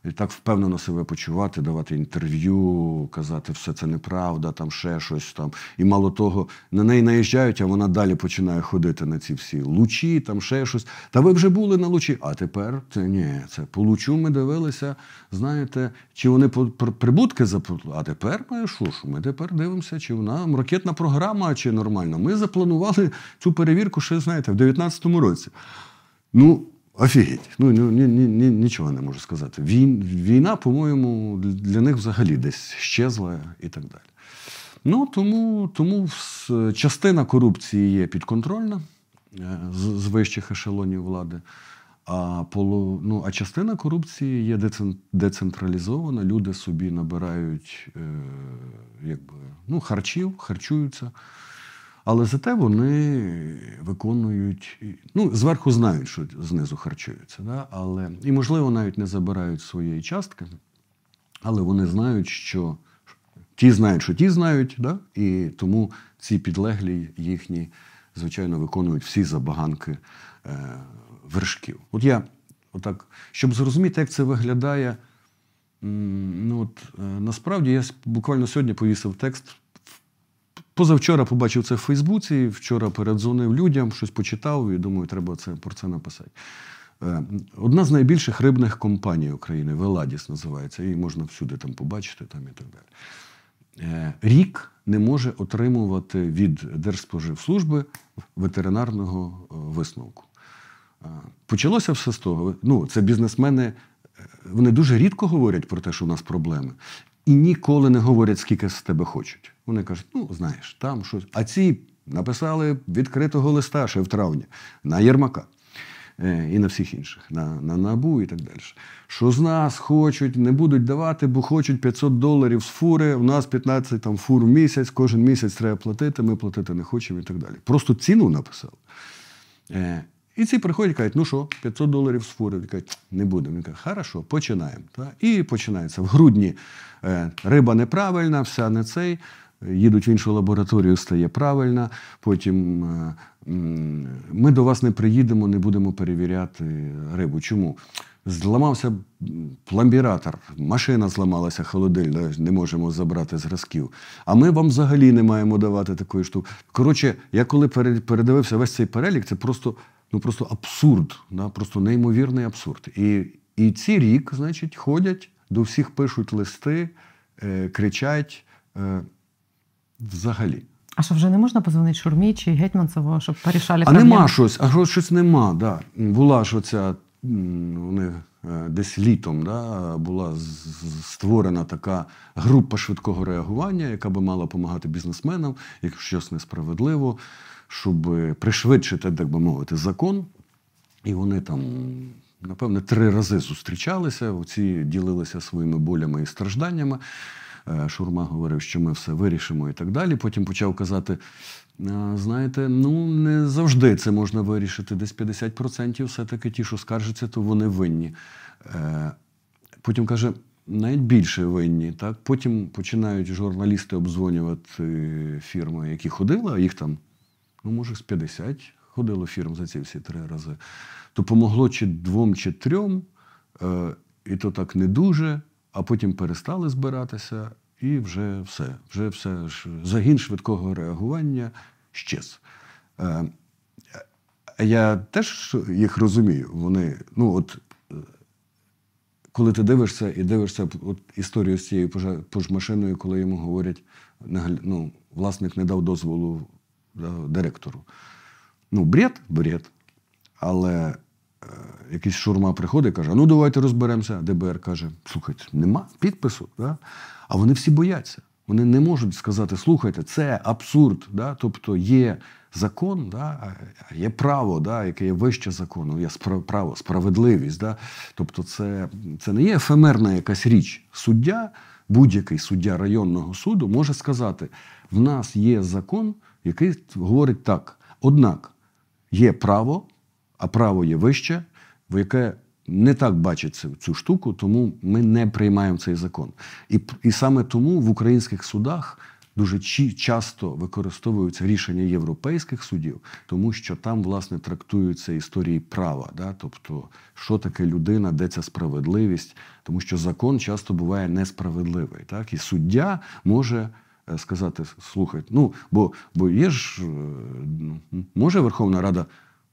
і так впевнено себе почувати, давати інтерв'ю, казати, все це неправда, там ще щось там. І мало того, на неї наїжджають, а вона далі починає ходити на ці всі лучі, там ще щось. Та ви вже були на лучі. А тепер це ні, це по лучу ми дивилися, знаєте, чи вони прибутки заплатили. А тепер ми що ж, ми тепер дивимося, чи вона ракетна програма, чи нормально. Ми запланували цю перевірку ще, знаєте, в 2019 році. Ну, офігеть. Ну, ну ні, ні, ні, нічого не можу сказати. Війн, війна, по-моєму, для них взагалі десь щезла і так далі. Ну, тому, тому частина корупції є підконтрольна е, з, з вищих ешелонів влади. А, полу, ну, а частина корупції є децентралізована. Люди собі набирають е, якби, ну, харчів, харчуються. Але зате вони виконують, ну, зверху знають, що знизу харчуються. Да? Але, і, можливо, навіть не забирають своєї частки, але вони знають, що ті знають, що ті знають, да? і тому ці підлеглі їхні, звичайно, виконують всі забаганки е, вершків. От я, отак, щоб зрозуміти, як це виглядає, ну, от, е, насправді я буквально сьогодні повісив текст Позавчора побачив це в Фейсбуці, вчора передзвонив людям, щось почитав і думаю, треба це, про це написати. Е, Одна з найбільших рибних компаній України, Веладіс називається, її можна всюди там побачити там і так далі. Е, Рік не може отримувати від Держспоживслужби ветеринарного е, висновку. Почалося все з того. Ну, це бізнесмени, вони дуже рідко говорять про те, що у нас проблеми, і ніколи не говорять, скільки з тебе хочуть. Вони кажуть, ну знаєш, там щось. А ці написали відкритого листа ще в травні на Єрмака. е, І на всіх інших, на, на НАБУ і так далі. Що з нас хочуть, не будуть давати, бо хочуть 500 доларів з фури, у нас 15 там, фур в місяць, кожен місяць треба платити, ми платити не хочемо і так далі. Просто ціну написали. Е, і ці приходять і кажуть, ну що, 500 доларів з фури. Вони кажуть, не будемо. Він каже, хорошо, починаємо. Та? І починається. В грудні е, риба неправильна, вся не цей. Їдуть в іншу лабораторію, стає правильна. Потім е, ми до вас не приїдемо, не будемо перевіряти рибу. Чому? Зламався пломбіратор, машина зламалася, холодильна, не можемо забрати зразків. А ми вам взагалі не маємо давати такої штуки. Коротше, я коли передивився весь цей перелік, це просто, ну, просто абсурд, да? просто неймовірний абсурд. І, і ці рік, значить, ходять, до всіх пишуть листи, е, кричать е, взагалі. А що вже не можна позвонити Шурмі чи Гетьманцеву, щоб порішали А проблеми? нема щось, а щось- нема. Да. Була ж оця, вони е, десь літом да, була створена така група швидкого реагування, яка би мала допомагати бізнесменам, якщо щось несправедливо, щоб пришвидшити, так би мовити, закон. І вони там, напевне, три рази зустрічалися, оці ділилися своїми болями і стражданнями. Е, Шурма говорив, що ми все вирішимо і так далі. Потім почав казати: знаєте, ну не завжди це можна вирішити. Десь 50% все-таки ті, що скаржаться, то вони винні. Е, Потім каже, навіть більше винні. Так? Потім починають журналісти обдзвонювати фірми, які ходили, а їх там, ну, може, з 50 ходило фірм за ці всі три рази. То помогло чи двом, чи трьом, е, і то так не дуже, а потім перестали збиратися, і вже все. Вже все загін швидкого реагування щез. Е, я теж їх розумію. Вони, ну от коли ти дивишся і дивишся от історію з цією пожмашиною, коли йому говорять, ну, власник не дав дозволу директору. Ну, бред, бред. Але е, якийсь шурма приходить і каже: ну давайте розберемося. ДБР каже: слухайте, нема підпису. Да? А вони всі бояться. Вони не можуть сказати, слухайте, це абсурд. Да? Тобто є закон, да? є право, да? яке є вище закону, є право, справедливість. Да? Тобто, це, це не є ефемерна якась річ. Суддя, будь-який суддя районного суду може сказати: в нас є закон, який говорить так. Однак є право, а право є вище, в яке не так бачить цю, штуку, тому ми не приймаємо цей закон. І, і саме тому в українських судах дуже чі- часто використовуються рішення європейських судів, тому що там, власне, трактуються історії права. Да? Тобто, що таке людина, де ця справедливість, тому що закон часто буває несправедливий. Так? І суддя може е, сказати: слухай, ну бо, бо є ж, е, ну, може Верховна Рада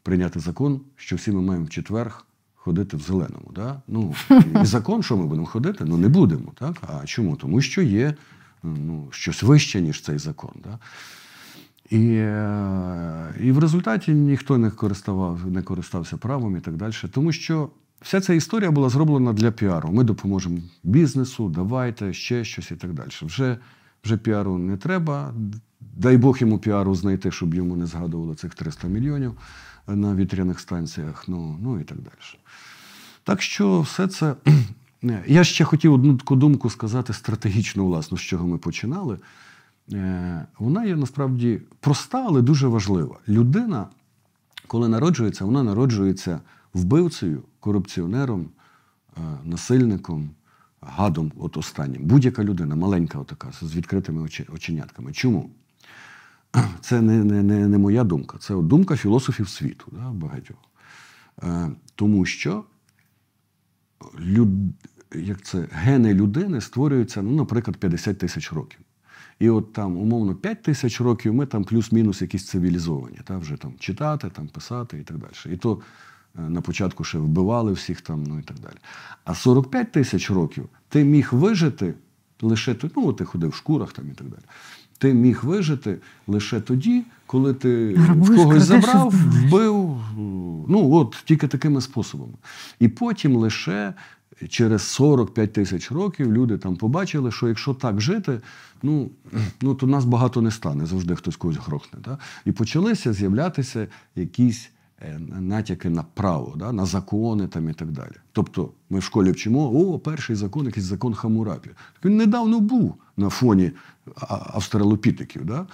прийняти закон, що всі ми маємо в четверг ходити в зеленому. Да? Ну, і закон, що ми будемо ходити? Ну не будемо. Так? А чому? Тому що є ну, щось вище, ніж цей закон. Да? І, е, і в результаті ніхто не користував, не користався правом і так далі. Тому що вся ця історія була зроблена для піару. Ми допоможемо бізнесу, давайте ще щось і так далі. Вже, вже піару не треба. Дай Бог йому піару знайти, щоб йому не згадували цих 300 мільйонів на вітряних станціях, ну, ну і так далі. Так що все це. Я ще хотів одну таку думку сказати стратегічно, власне, з чого ми починали. Е, Вона є насправді проста, але дуже важлива. Людина, коли народжується, вона народжується вбивцею, корупціонером, е, насильником, гадом, от останнім. Будь-яка людина, маленька, отака, з відкритими оченятками. Чому? Це не, не, не, не моя думка, це думка філософів світу, да, багатьох. Е, тому що люд, як це, гени людини створюються, ну, наприклад, 50 тисяч років. І от там, умовно, 5 тисяч років ми там плюс-мінус якісь цивілізовані, та, вже там читати, там, писати і так далі. І то е, на початку ще вбивали всіх там, ну і так далі. А 45 тисяч років ти міг вижити лише ну, ти ходив в шкурах там і так далі. Ти міг вижити лише тоді, коли ти Грабуєш, когось забрав, вбив. Ну, от тільки такими способами. І потім лише через 45 тисяч років люди там побачили, що якщо так жити, ну, ну то нас багато не стане, завжди хтось когось грохне. Да? І почалися з'являтися якісь натяки на право, да? на закони там і так далі. Тобто ми в школі вчимо, о, перший закон, якийсь закон Хамурапі. Так Він недавно був на фоні австралопітиків. Да?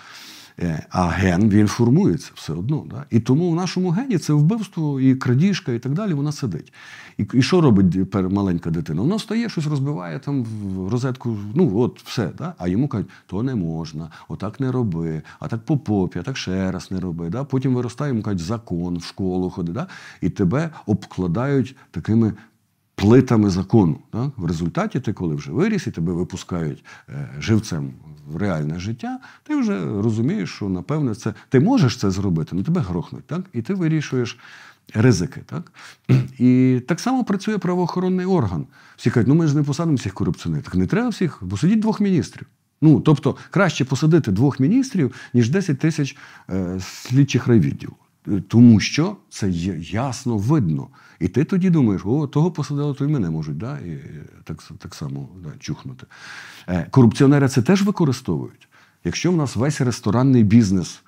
Е, А ген він формується все одно. Да? І тому в нашому гені це вбивство і крадіжка, і так далі, вона сидить. І, і що робить маленька дитина? Вона встає, щось розбиває там в розетку, ну от все. Да? А йому кажуть, то не можна, отак не роби, а так по попі, а так ще раз не роби. Да? Потім виростає, йому кажуть, закон в школу ходи. Да? І тебе обкладають такими плитами закону. Так? В результаті ти, коли вже виріс і тебе випускають е, живцем в реальне життя, ти вже розумієш, що напевне це ти можеш це зробити, але тебе грохнуть, так? і ти вирішуєш. Ризики, так? І так само працює правоохоронний орган. Всі кажуть, ну ми ж не посадимо всіх корупціонерів. Так не треба всіх, посадіть двох міністрів. Ну, тобто, краще посадити двох міністрів, ніж 10 тисяч е, слідчих райвідділів. Тому що це ясно видно. І ти тоді думаєш, о, того посадили, то й мене можуть, да? і е, так, так само да, чухнути. Е, корупціонери це теж використовують. Якщо в нас весь ресторанний бізнес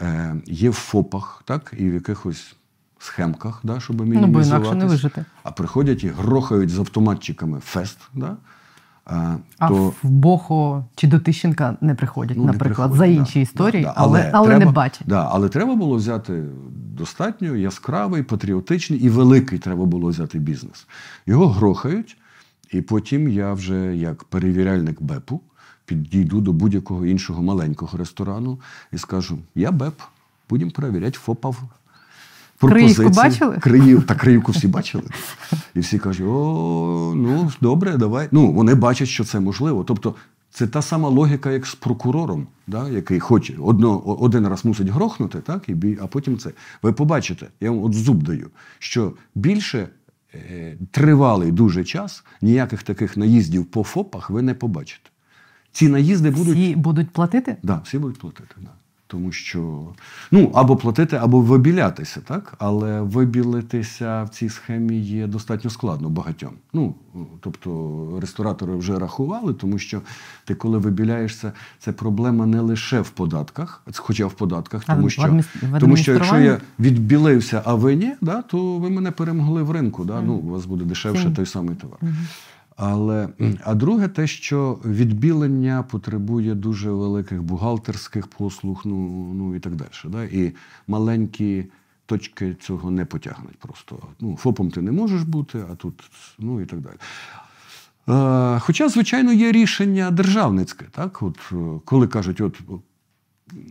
е, є в ФОПах, так, і в якихось схемках, да, щоб Ну, бо інакше не вижити. а приходять і грохають з автоматчиками фест, да, а, А то в Бохо чи до Тищенка не приходять, Ну, не наприклад, приходять, за да, інші історії, да, да. але, але, треба, не бачать. Да, але треба було взяти достатньо яскравий, патріотичний і великий треба було взяти бізнес. Його грохають, і потім я вже як перевіряльник БЕПу підійду до будь-якого іншого маленького ресторану і скажу: я БЕП, будемо перевіряти ФОПав. Криївку бачили? Криїв, та Криївку всі бачили. І всі кажуть: о, ну добре, давай. Ну, вони бачать, що це можливо. Тобто, це та сама логіка, як з прокурором, да, який хоче одно, один раз мусить грохнути, так, і, бі- а потім це. Ви побачите, я вам от зуб даю, що більше е, тривалий дуже час ніяких таких наїздів по ФОПах ви не побачите. Ці наїзди будуть. Всі будуть платити? Да, всі будуть платити. Да. Тому що ну або платити, або вибілятися, так? Але вибілитися в цій схемі є достатньо складно багатьом. Ну тобто ресторатори вже рахували, тому що ти, коли вибіляєшся, це проблема не лише в податках, хоча в податках, А тому в що, адміс- тому що якщо я відбілився, а ви ні, да, то ви мене перемогли в ринку. Да? Ну, у вас буде дешевше Ціні. той самий товар. Але а друге, те, що відбілення потребує дуже великих бухгалтерських послуг, ну, ну і так далі. Да? І маленькі точки цього не потягнуть просто. Ну, ФОПом ти не можеш бути, а тут ну і так далі. Е, хоча, звичайно, є рішення державницьке, так? От, е, коли кажуть, от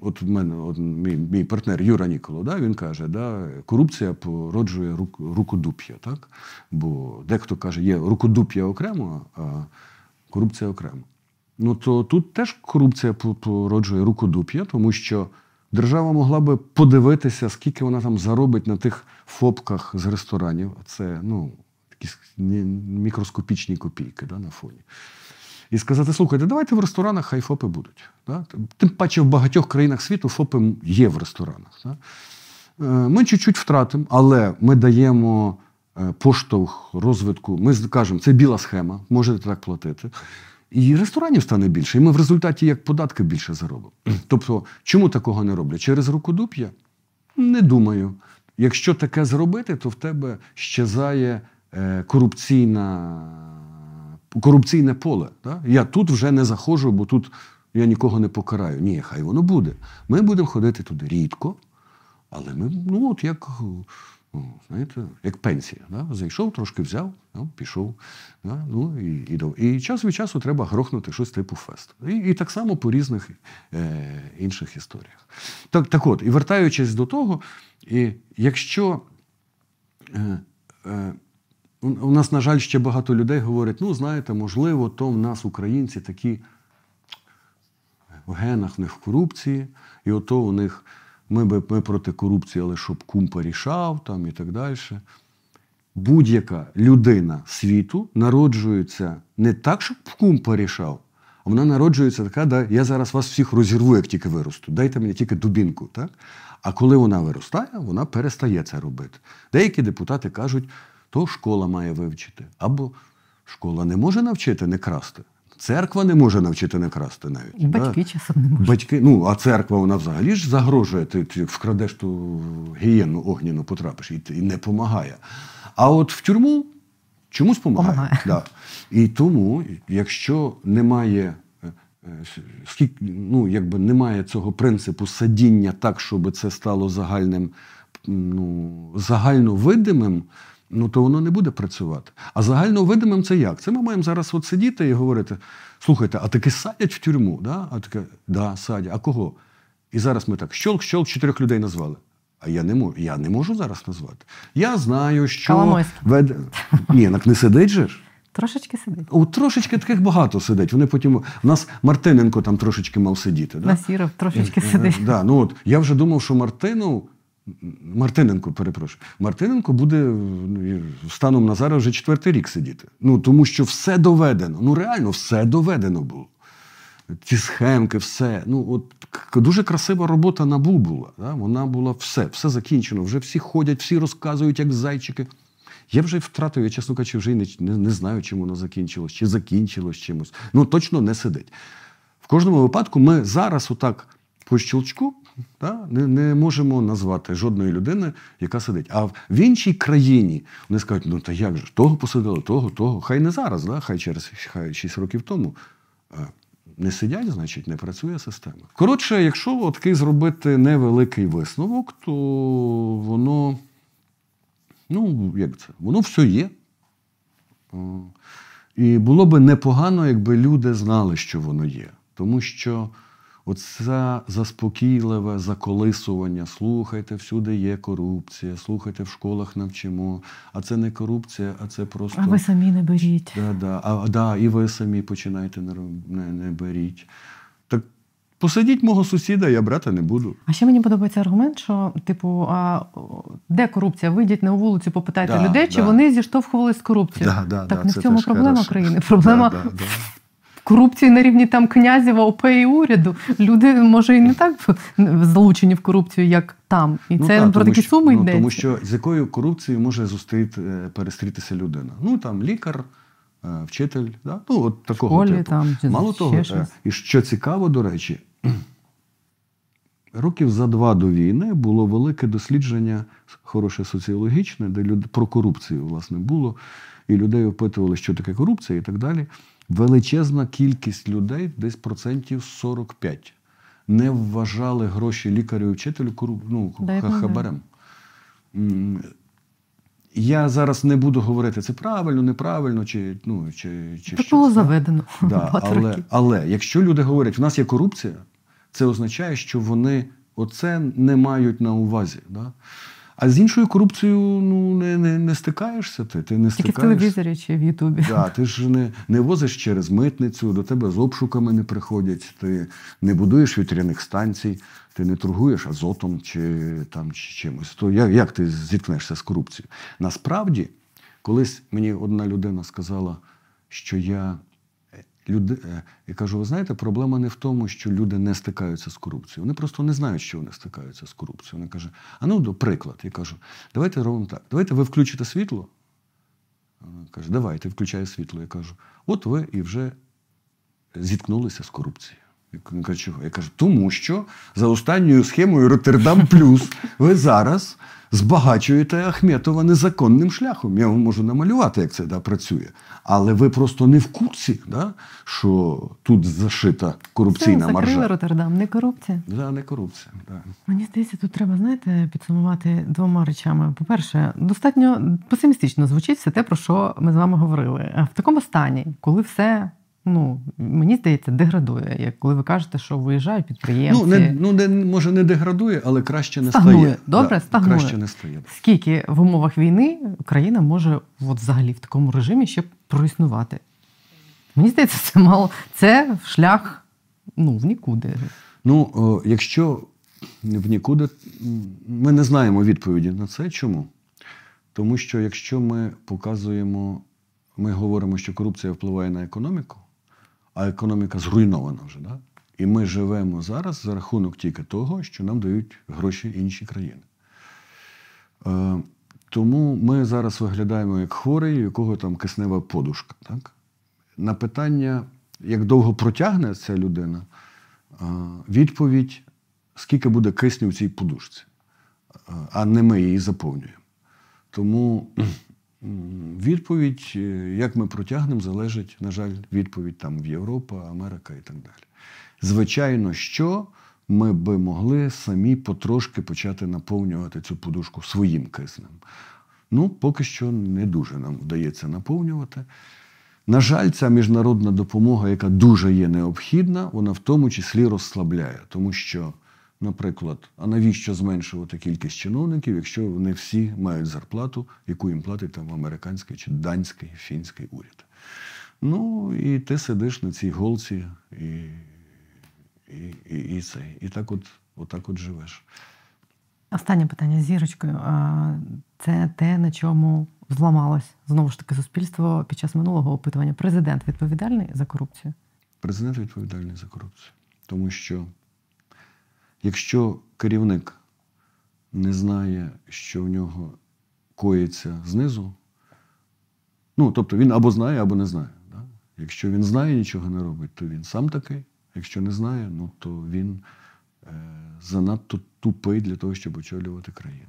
От в мене от мій, мій партнер Юра Ніколо, да, він каже, да, корупція породжує рук, рукодуп'я. Так? Бо дехто каже, є рукодуп'я окремо, а корупція окремо. Ну то тут теж корупція породжує рукодуп'я, тому що держава могла би подивитися, скільки вона там заробить на тих фопках з ресторанів. Це ну, ні- мікроскопічні копійки да, на фоні і сказати: слухайте, давайте в ресторанах хай ФОПи будуть. Да? Тим паче в багатьох країнах світу ФОПи є в ресторанах. Да? Е, Ми чуть-чуть втратимо, але ми даємо е, поштовх розвитку. Ми кажемо, це біла схема, можете так платити. І ресторанів стане більше, і ми в результаті як податки більше заробимо. Тобто, чому такого не роблять? Через рукодуп'я? Не думаю. Якщо таке зробити, то в тебе щезає е, корупційна, корупційне поле. Да? Я тут вже не заходжу, бо тут я нікого не покараю. Ні, хай воно буде. Ми будемо ходити туди рідко, але ми, ну от як, ну, знаєте, як пенсія. Да? Зайшов, трошки взяв, ну, пішов. Да? Ну, і, і, і час від часу треба грохнути щось типу фест. І, і так само по різних е, інших історіях. Так, так от, і вертаючись до того, і якщо е, е, у нас, на жаль, ще багато людей говорять: ну, знаєте, можливо, то в нас українці такі в генах в них корупції, і ото у них ми, би, ми проти корупції, але щоб кум порішав там і так далі. Будь-яка людина світу народжується не так, щоб кум порішав, а вона народжується така, да, я зараз вас всіх розірву, як тільки виросту. Дайте мені тільки дубінку. Так? А коли вона виростає, вона перестає це робити. Деякі депутати кажуть, то школа має вивчити. Або школа не може навчити не красти. Церква не може навчити не красти навіть. І батьки часом не можуть. Батьки, ну, а церква вона взагалі ж загрожує, ти, ти вкрадеш ту гієнну огняну, потрапиш і, і не допомагає. А от в тюрму чомусь допомагає. Помагає. Да. І тому, якщо немає. е, е, ну, якби немає цього принципу садіння так, щоб це стало загальним, ну, загально видимим, ну то воно не буде працювати. А загально видимим це як? Це ми маємо зараз от сидіти і говорити: слухайте, а таки садять в тюрму? Да? А таке, да, садять. А кого? І зараз ми так щолк, щолк, чотирьох людей назвали. А я не можу, я не можу зараз назвати. Я знаю, що вед... Ні, так не сидить же ж. Трошечки сидить. О, трошечки таких багато сидить. Вони потім. У нас Мартиненко там трошечки мав сидіти. Да? Насіров трошечки Е, е, сидить. Да, ну от, я вже думав, що Мартинов. Мартиненко, перепрошую. Мартиненко буде ну, станом на зараз вже четвертий рік сидіти. Ну, тому що все доведено. Ну, реально, все доведено було. Ці схемки, все. Ну, от дуже красива робота набу була. Да? Вона була все, все закінчено. Вже всі ходять, всі розказують, як зайчики. Я вже втратив, я, чесно кажучи, вже не, не, не знаю, чим воно закінчилось, чи закінчилось чимось. Ну, точно не сидить. В кожному випадку ми зараз, отак, по щелчку, та, не, не можемо назвати жодної людини, яка сидить. А в, іншій країні вони скажуть, ну та як же, того посадили, того, того. Хай не зараз, да? хай через хай 6 років тому. Не сидять, значить, не працює система. Коротше, якщо такий зробити невеликий висновок, то воно, ну, як це, воно все є. І було би непогано, якби люди знали, що воно є. Тому що оце заспокійливе заколисування, слухайте, всюди є корупція, слухайте, в школах навчимо. А це не корупція, а це просто. А ви самі не беріть. Да, да. А, да, і ви самі починайте не, не, не беріть. Так посадіть мого сусіда, я брати не буду. А ще мені подобається аргумент, що, типу, а, де корупція? Вийдіть на вулицю, попитайте Да, людей, чи да. вони зіштовхувалися з корупцією. Да, да, так да, не це в цьому проблема країни. Проблема Да, да, да. Корупції на рівні там князєва, ОП і уряду. Люди, може, і не так залучені в корупцію, як там. І Ну, це так, про такі що- суми ну, йдеться. Тому що з якою корупцією може зустріти, е, перестрітися людина? Ну там лікар, е, вчитель, да? ну от такого школі типу. там, Мало того, е, щось. і що цікаво, до речі, років за два до війни було велике дослідження, хороше соціологічне, де люди про корупцію власне було, і людей опитували, що таке корупція, і так далі. Величезна кількість людей, десь процентів 45, не вважали гроші лікарю і вчителю ну, хабарем. Я зараз не буду говорити, це правильно, неправильно, чи, ну, чи, чи щось, було заведено Да, але, але якщо люди говорять, в нас є корупція, це означає, що вони оце не мають на увазі. Да? А з іншою корупцією ну, не, не, не стикаєшся ти. Ти не Тільки в телевізорі чи в Ютубі. Да, ти ж не, не возиш через митницю, до тебе з обшуками не приходять, ти не будуєш вітряних станцій, ти не торгуєш азотом чи, там, чи чимось. То як, як ти зіткнешся з корупцією? Насправді, колись мені одна людина сказала, що я. Люди, е, я кажу, ви знаєте, проблема не в тому, що люди не стикаються з корупцією. Вони просто не знають, що вони стикаються з корупцією. Вони каже, а ну, до приклад. Я кажу, давайте робимо так. Давайте ви включите світло, вона каже, давайте, включає світло. Я кажу, от ви і вже зіткнулися з корупцією. Я кажу, тому що за останньою схемою Роттердам Плюс ви зараз збагачуєте Ахметова незаконним шляхом. Я вам можу намалювати, як це да, працює. Але ви просто не в курсі, да, що тут зашита Все, корупційна закрили маржа. Роттердам, не корупція. Да, не корупція. Да. Мені здається, тут треба, знаєте, підсумувати двома речами. По-перше, достатньо песимістично звучить все те, про що ми з вами говорили. В такому стані, коли все, ну мені здається, деградує. Як коли ви кажете, що виїжджають підприємці. Ну, не, ну не, може, не деградує, але краще не Стагнує. стає. Добре, Да, стагнує. Краще не стає. Скільки в умовах війни Україна може от взагалі в такому режимі ще проіснувати? Мені здається, це мало. Це шлях ну, в нікуди. Ну, о, якщо в нікуди, ми не знаємо відповіді на це. Чому? Тому що якщо ми показуємо, ми говоримо, що корупція впливає на економіку, а економіка зруйнована вже, да? і ми живемо зараз за рахунок тільки того, що нам дають гроші інші країни. Е, тому ми зараз виглядаємо як хворий, у якого там киснева подушка. Так? На питання, як довго протягне ця людина, е, відповідь, скільки буде кисню в цій подушці, Е, а не ми її заповнюємо. Тому відповідь, е, як ми протягнемо, залежить, на жаль, відповідь там в Європа, Америка і так далі. Звичайно, що ми би могли самі потрошки почати наповнювати цю подушку своїм киснем. Ну, поки що не дуже нам вдається наповнювати. На жаль, ця міжнародна допомога, яка дуже є необхідна, вона в тому числі розслабляє, тому що, наприклад, а навіщо зменшувати кількість чиновників, якщо вони всі мають зарплату, яку їм платить там американський чи данський, фінський уряд. Ну і ти сидиш на цій голці і, і, і, і, це, і так от, отак от живеш. Останнє питання з зірочкою. Це те, на чому зламалось знову ж таки суспільство під час минулого опитування. Президент відповідальний за корупцію? Президент відповідальний за корупцію. Тому що якщо керівник не знає, що в нього коїться знизу, ну, тобто він або знає, або не знає. Да? Якщо він знає, нічого не робить, то він сам такий. Якщо не знає, ну, то він е, занадто тупий для того, щоб очолювати країну.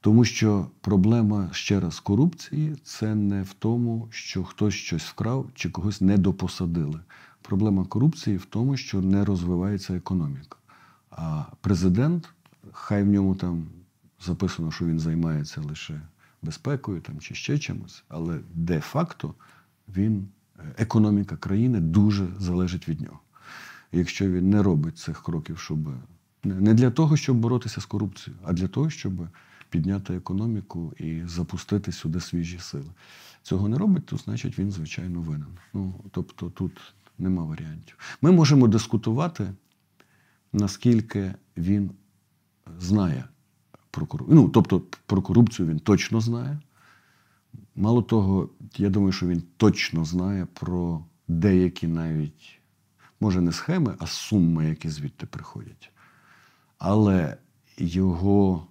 Тому що проблема ще раз корупції це не в тому, що хтось щось вкрав чи когось не допосадили. Проблема корупції в тому, що не розвивається економіка. А президент, хай в ньому там записано, що він займається лише безпекою там, чи ще чимось, але де-факто він, е, економіка країни дуже залежить від нього. Якщо він не робить цих кроків, щоб не для того, щоб боротися з корупцією, а для того, щоб підняти економіку і запустити сюди свіжі сили. Цього не робить, то значить він, звичайно, винен. Ну, тобто тут нема варіантів. Ми можемо дискутувати, наскільки він знає про корупцію. Ну, тобто, про корупцію він точно знає. Мало того, я думаю, що він точно знає про деякі навіть, може, не схеми, а суми, які звідти приходять. Але його,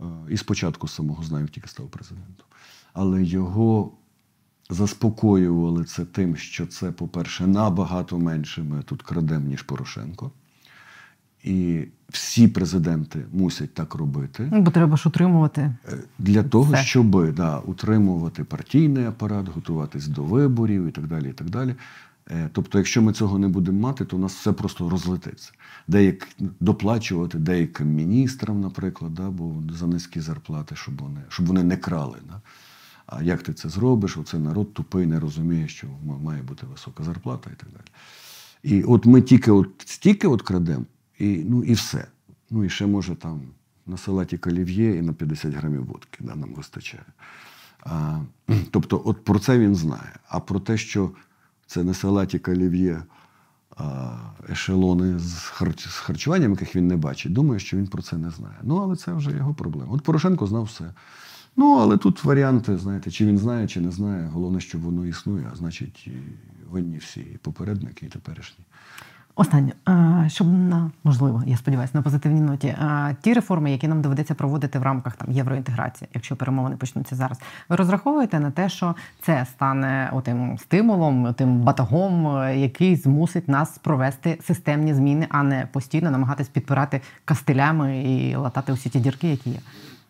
е, і спочатку самого знаю, тільки став президентом, але його заспокоювали це тим, що це, по-перше, набагато менше ми тут крадемо, ніж Порошенко. І всі президенти мусять так робити. Ну, Бо треба ж утримувати. Е, Для того, Все. щоб да, утримувати партійний апарат, готуватись до виборів і так далі. І так далі. Е, Тобто, якщо ми цього не будемо мати, то у нас все просто розлетиться. Деяк доплачувати деяким міністрам, наприклад, да, бо за низькі зарплати, щоб вони, щоб вони не крали. Да. А як ти це зробиш? Оце народ тупий, не розуміє, що має бути висока зарплата і так далі. І от ми тільки от стільки от крадемо, і, ну, і все. Ну і ще може там на салаті олів'є і на 50 грамів водки да, нам вистачає. А, тобто, от про це він знає. А про те, що це не салаті олів'є, а ешелони з, харч... з харчуванням, яких він не бачить, думаю, що він про це не знає. Ну, але це вже його проблема. От Порошенко знав все. Ну, але тут варіанти, знаєте, чи він знає, чи не знає. Головне, щоб воно існує, а значить, і винні всі, і попередники, і теперішні. Останнє, щоб на можливо, я сподіваюся, на позитивній ноті. Ті реформи, які нам доведеться проводити в рамках там євроінтеграції, якщо перемовини почнуться зараз, ви розраховуєте на те, що це стане отим стимулом, тим батагом, е, який змусить нас провести системні зміни, а не постійно намагатись підпирати кастилями і латати усі ті дірки, які є.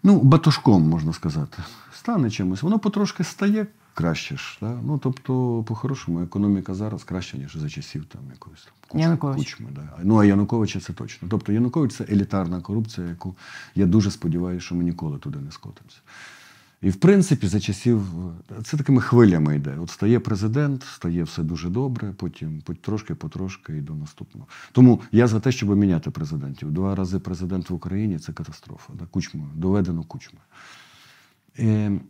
Ну, батушком, можна сказати. Стане чимось. Воно потрошки стає краще ж. Да? Ну, тобто, по-хорошому, економіка зараз краща, ніж за часів там якоїсь там кучми. Да. Ну, а Януковича це точно. Тобто Янукович це елітарна корупція, яку я дуже сподіваюся, що ми ніколи туди не скотимося. І в принципі, за часів це такими хвилями йде. От стає президент, стає все дуже добре, потім трошки, потрошки і до наступного. Тому я за те, щоб міняти президентів. Два рази президент в Україні це катастрофа. Да? Кучмою, доведено кучмою. Е,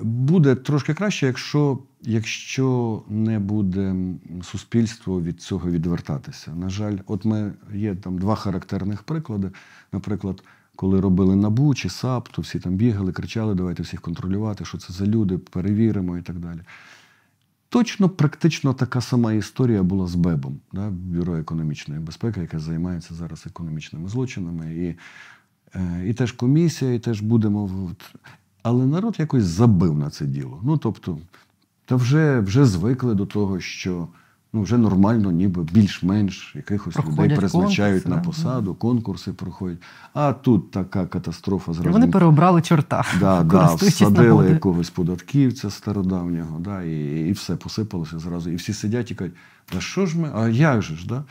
Буде трошки краще, якщо, якщо не буде суспільство від цього відвертатися. На жаль, от ми є там два характерних приклади. Наприклад, коли робили набу чи САП, то всі там бігали, кричали, давайте всіх контролювати, що це за люди, перевіримо і так далі. Точно практично така сама історія була з БЕБом, да, Бюро економічної безпеки, яке займається зараз економічними злочинами. І, е, і теж комісія, і теж будемо. Але народ якось забив на це діло. Ну, тобто, та вже, вже звикли до того, що ну, вже нормально, ніби більш-менш якихось Проходять людей призначають конкурси, на да. посаду, конкурси проходять. А тут така катастрофа з Вони переобрали чорта, Да, да, всадили якогось податківця стародавнього, да, і, і все посипалося зразу. І всі сидять і кажуть, та що ж ми, а як же ж? Да?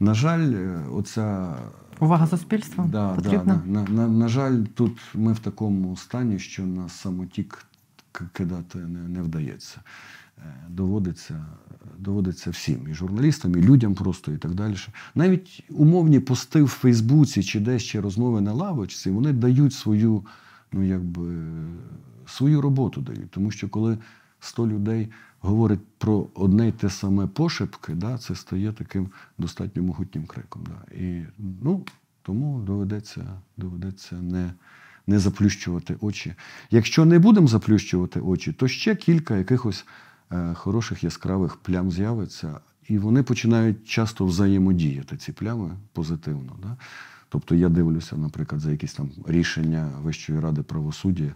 На жаль, е, оця. Увага суспільства Да, потрібна. Да, на, на, на жаль, тут ми в такому стані, що на самотік кидати не, не вдається. Е, Доводиться, доводиться всім, і журналістам, і людям просто, і так далі. Навіть умовні пости в Фейсбуці чи десь ще розмови на лавочці, вони дають свою, ну якби, свою роботу дають. Тому що коли 100 людей говорить про одне й те саме пошепки, да, це стає таким достатньо могутнім криком. Да. І, ну, тому доведеться, доведеться не, не заплющувати очі. Якщо не будемо заплющувати очі, то ще кілька якихось е, хороших яскравих плям з'явиться, і вони починають часто взаємодіяти, ці плями позитивно. Да? Тобто я дивлюся, наприклад, за якісь там рішення Вищої ради правосуддя.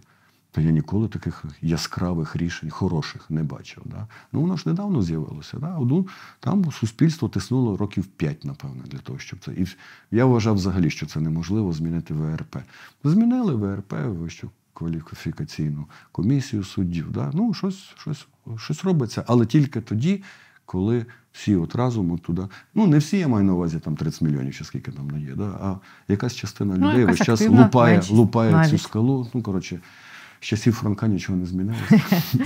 То я ніколи таких яскравих рішень, хороших не бачив. Да? Ну, воно ж недавно з'явилося. Да? Ну, там суспільство тиснуло років п'ять, напевно, для того, щоб це. І я вважав взагалі, що це неможливо змінити ВРП. Змінили ВРП, вищу кваліфікаційну комісію суддів. Да? Ну, щось, щось, щось робиться, але тільки тоді, коли всі от разом от туди. Ну, не всі я маю на увазі там 30 мільйонів, чи скільки там не є, да? а якась частина Ну, людей якась весь час лупає, лупає цю скалу. Ну, коротше, з часів Франка нічого не змінилося.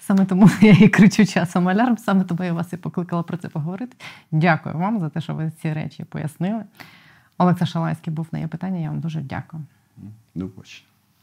Саме тому я і кричу часом алярм, саме тому я вас і покликала про це поговорити. Дякую вам за те, що ви ці речі пояснили. Олекса Шалайський був на є питання. Я вам дуже дякую. До побачення.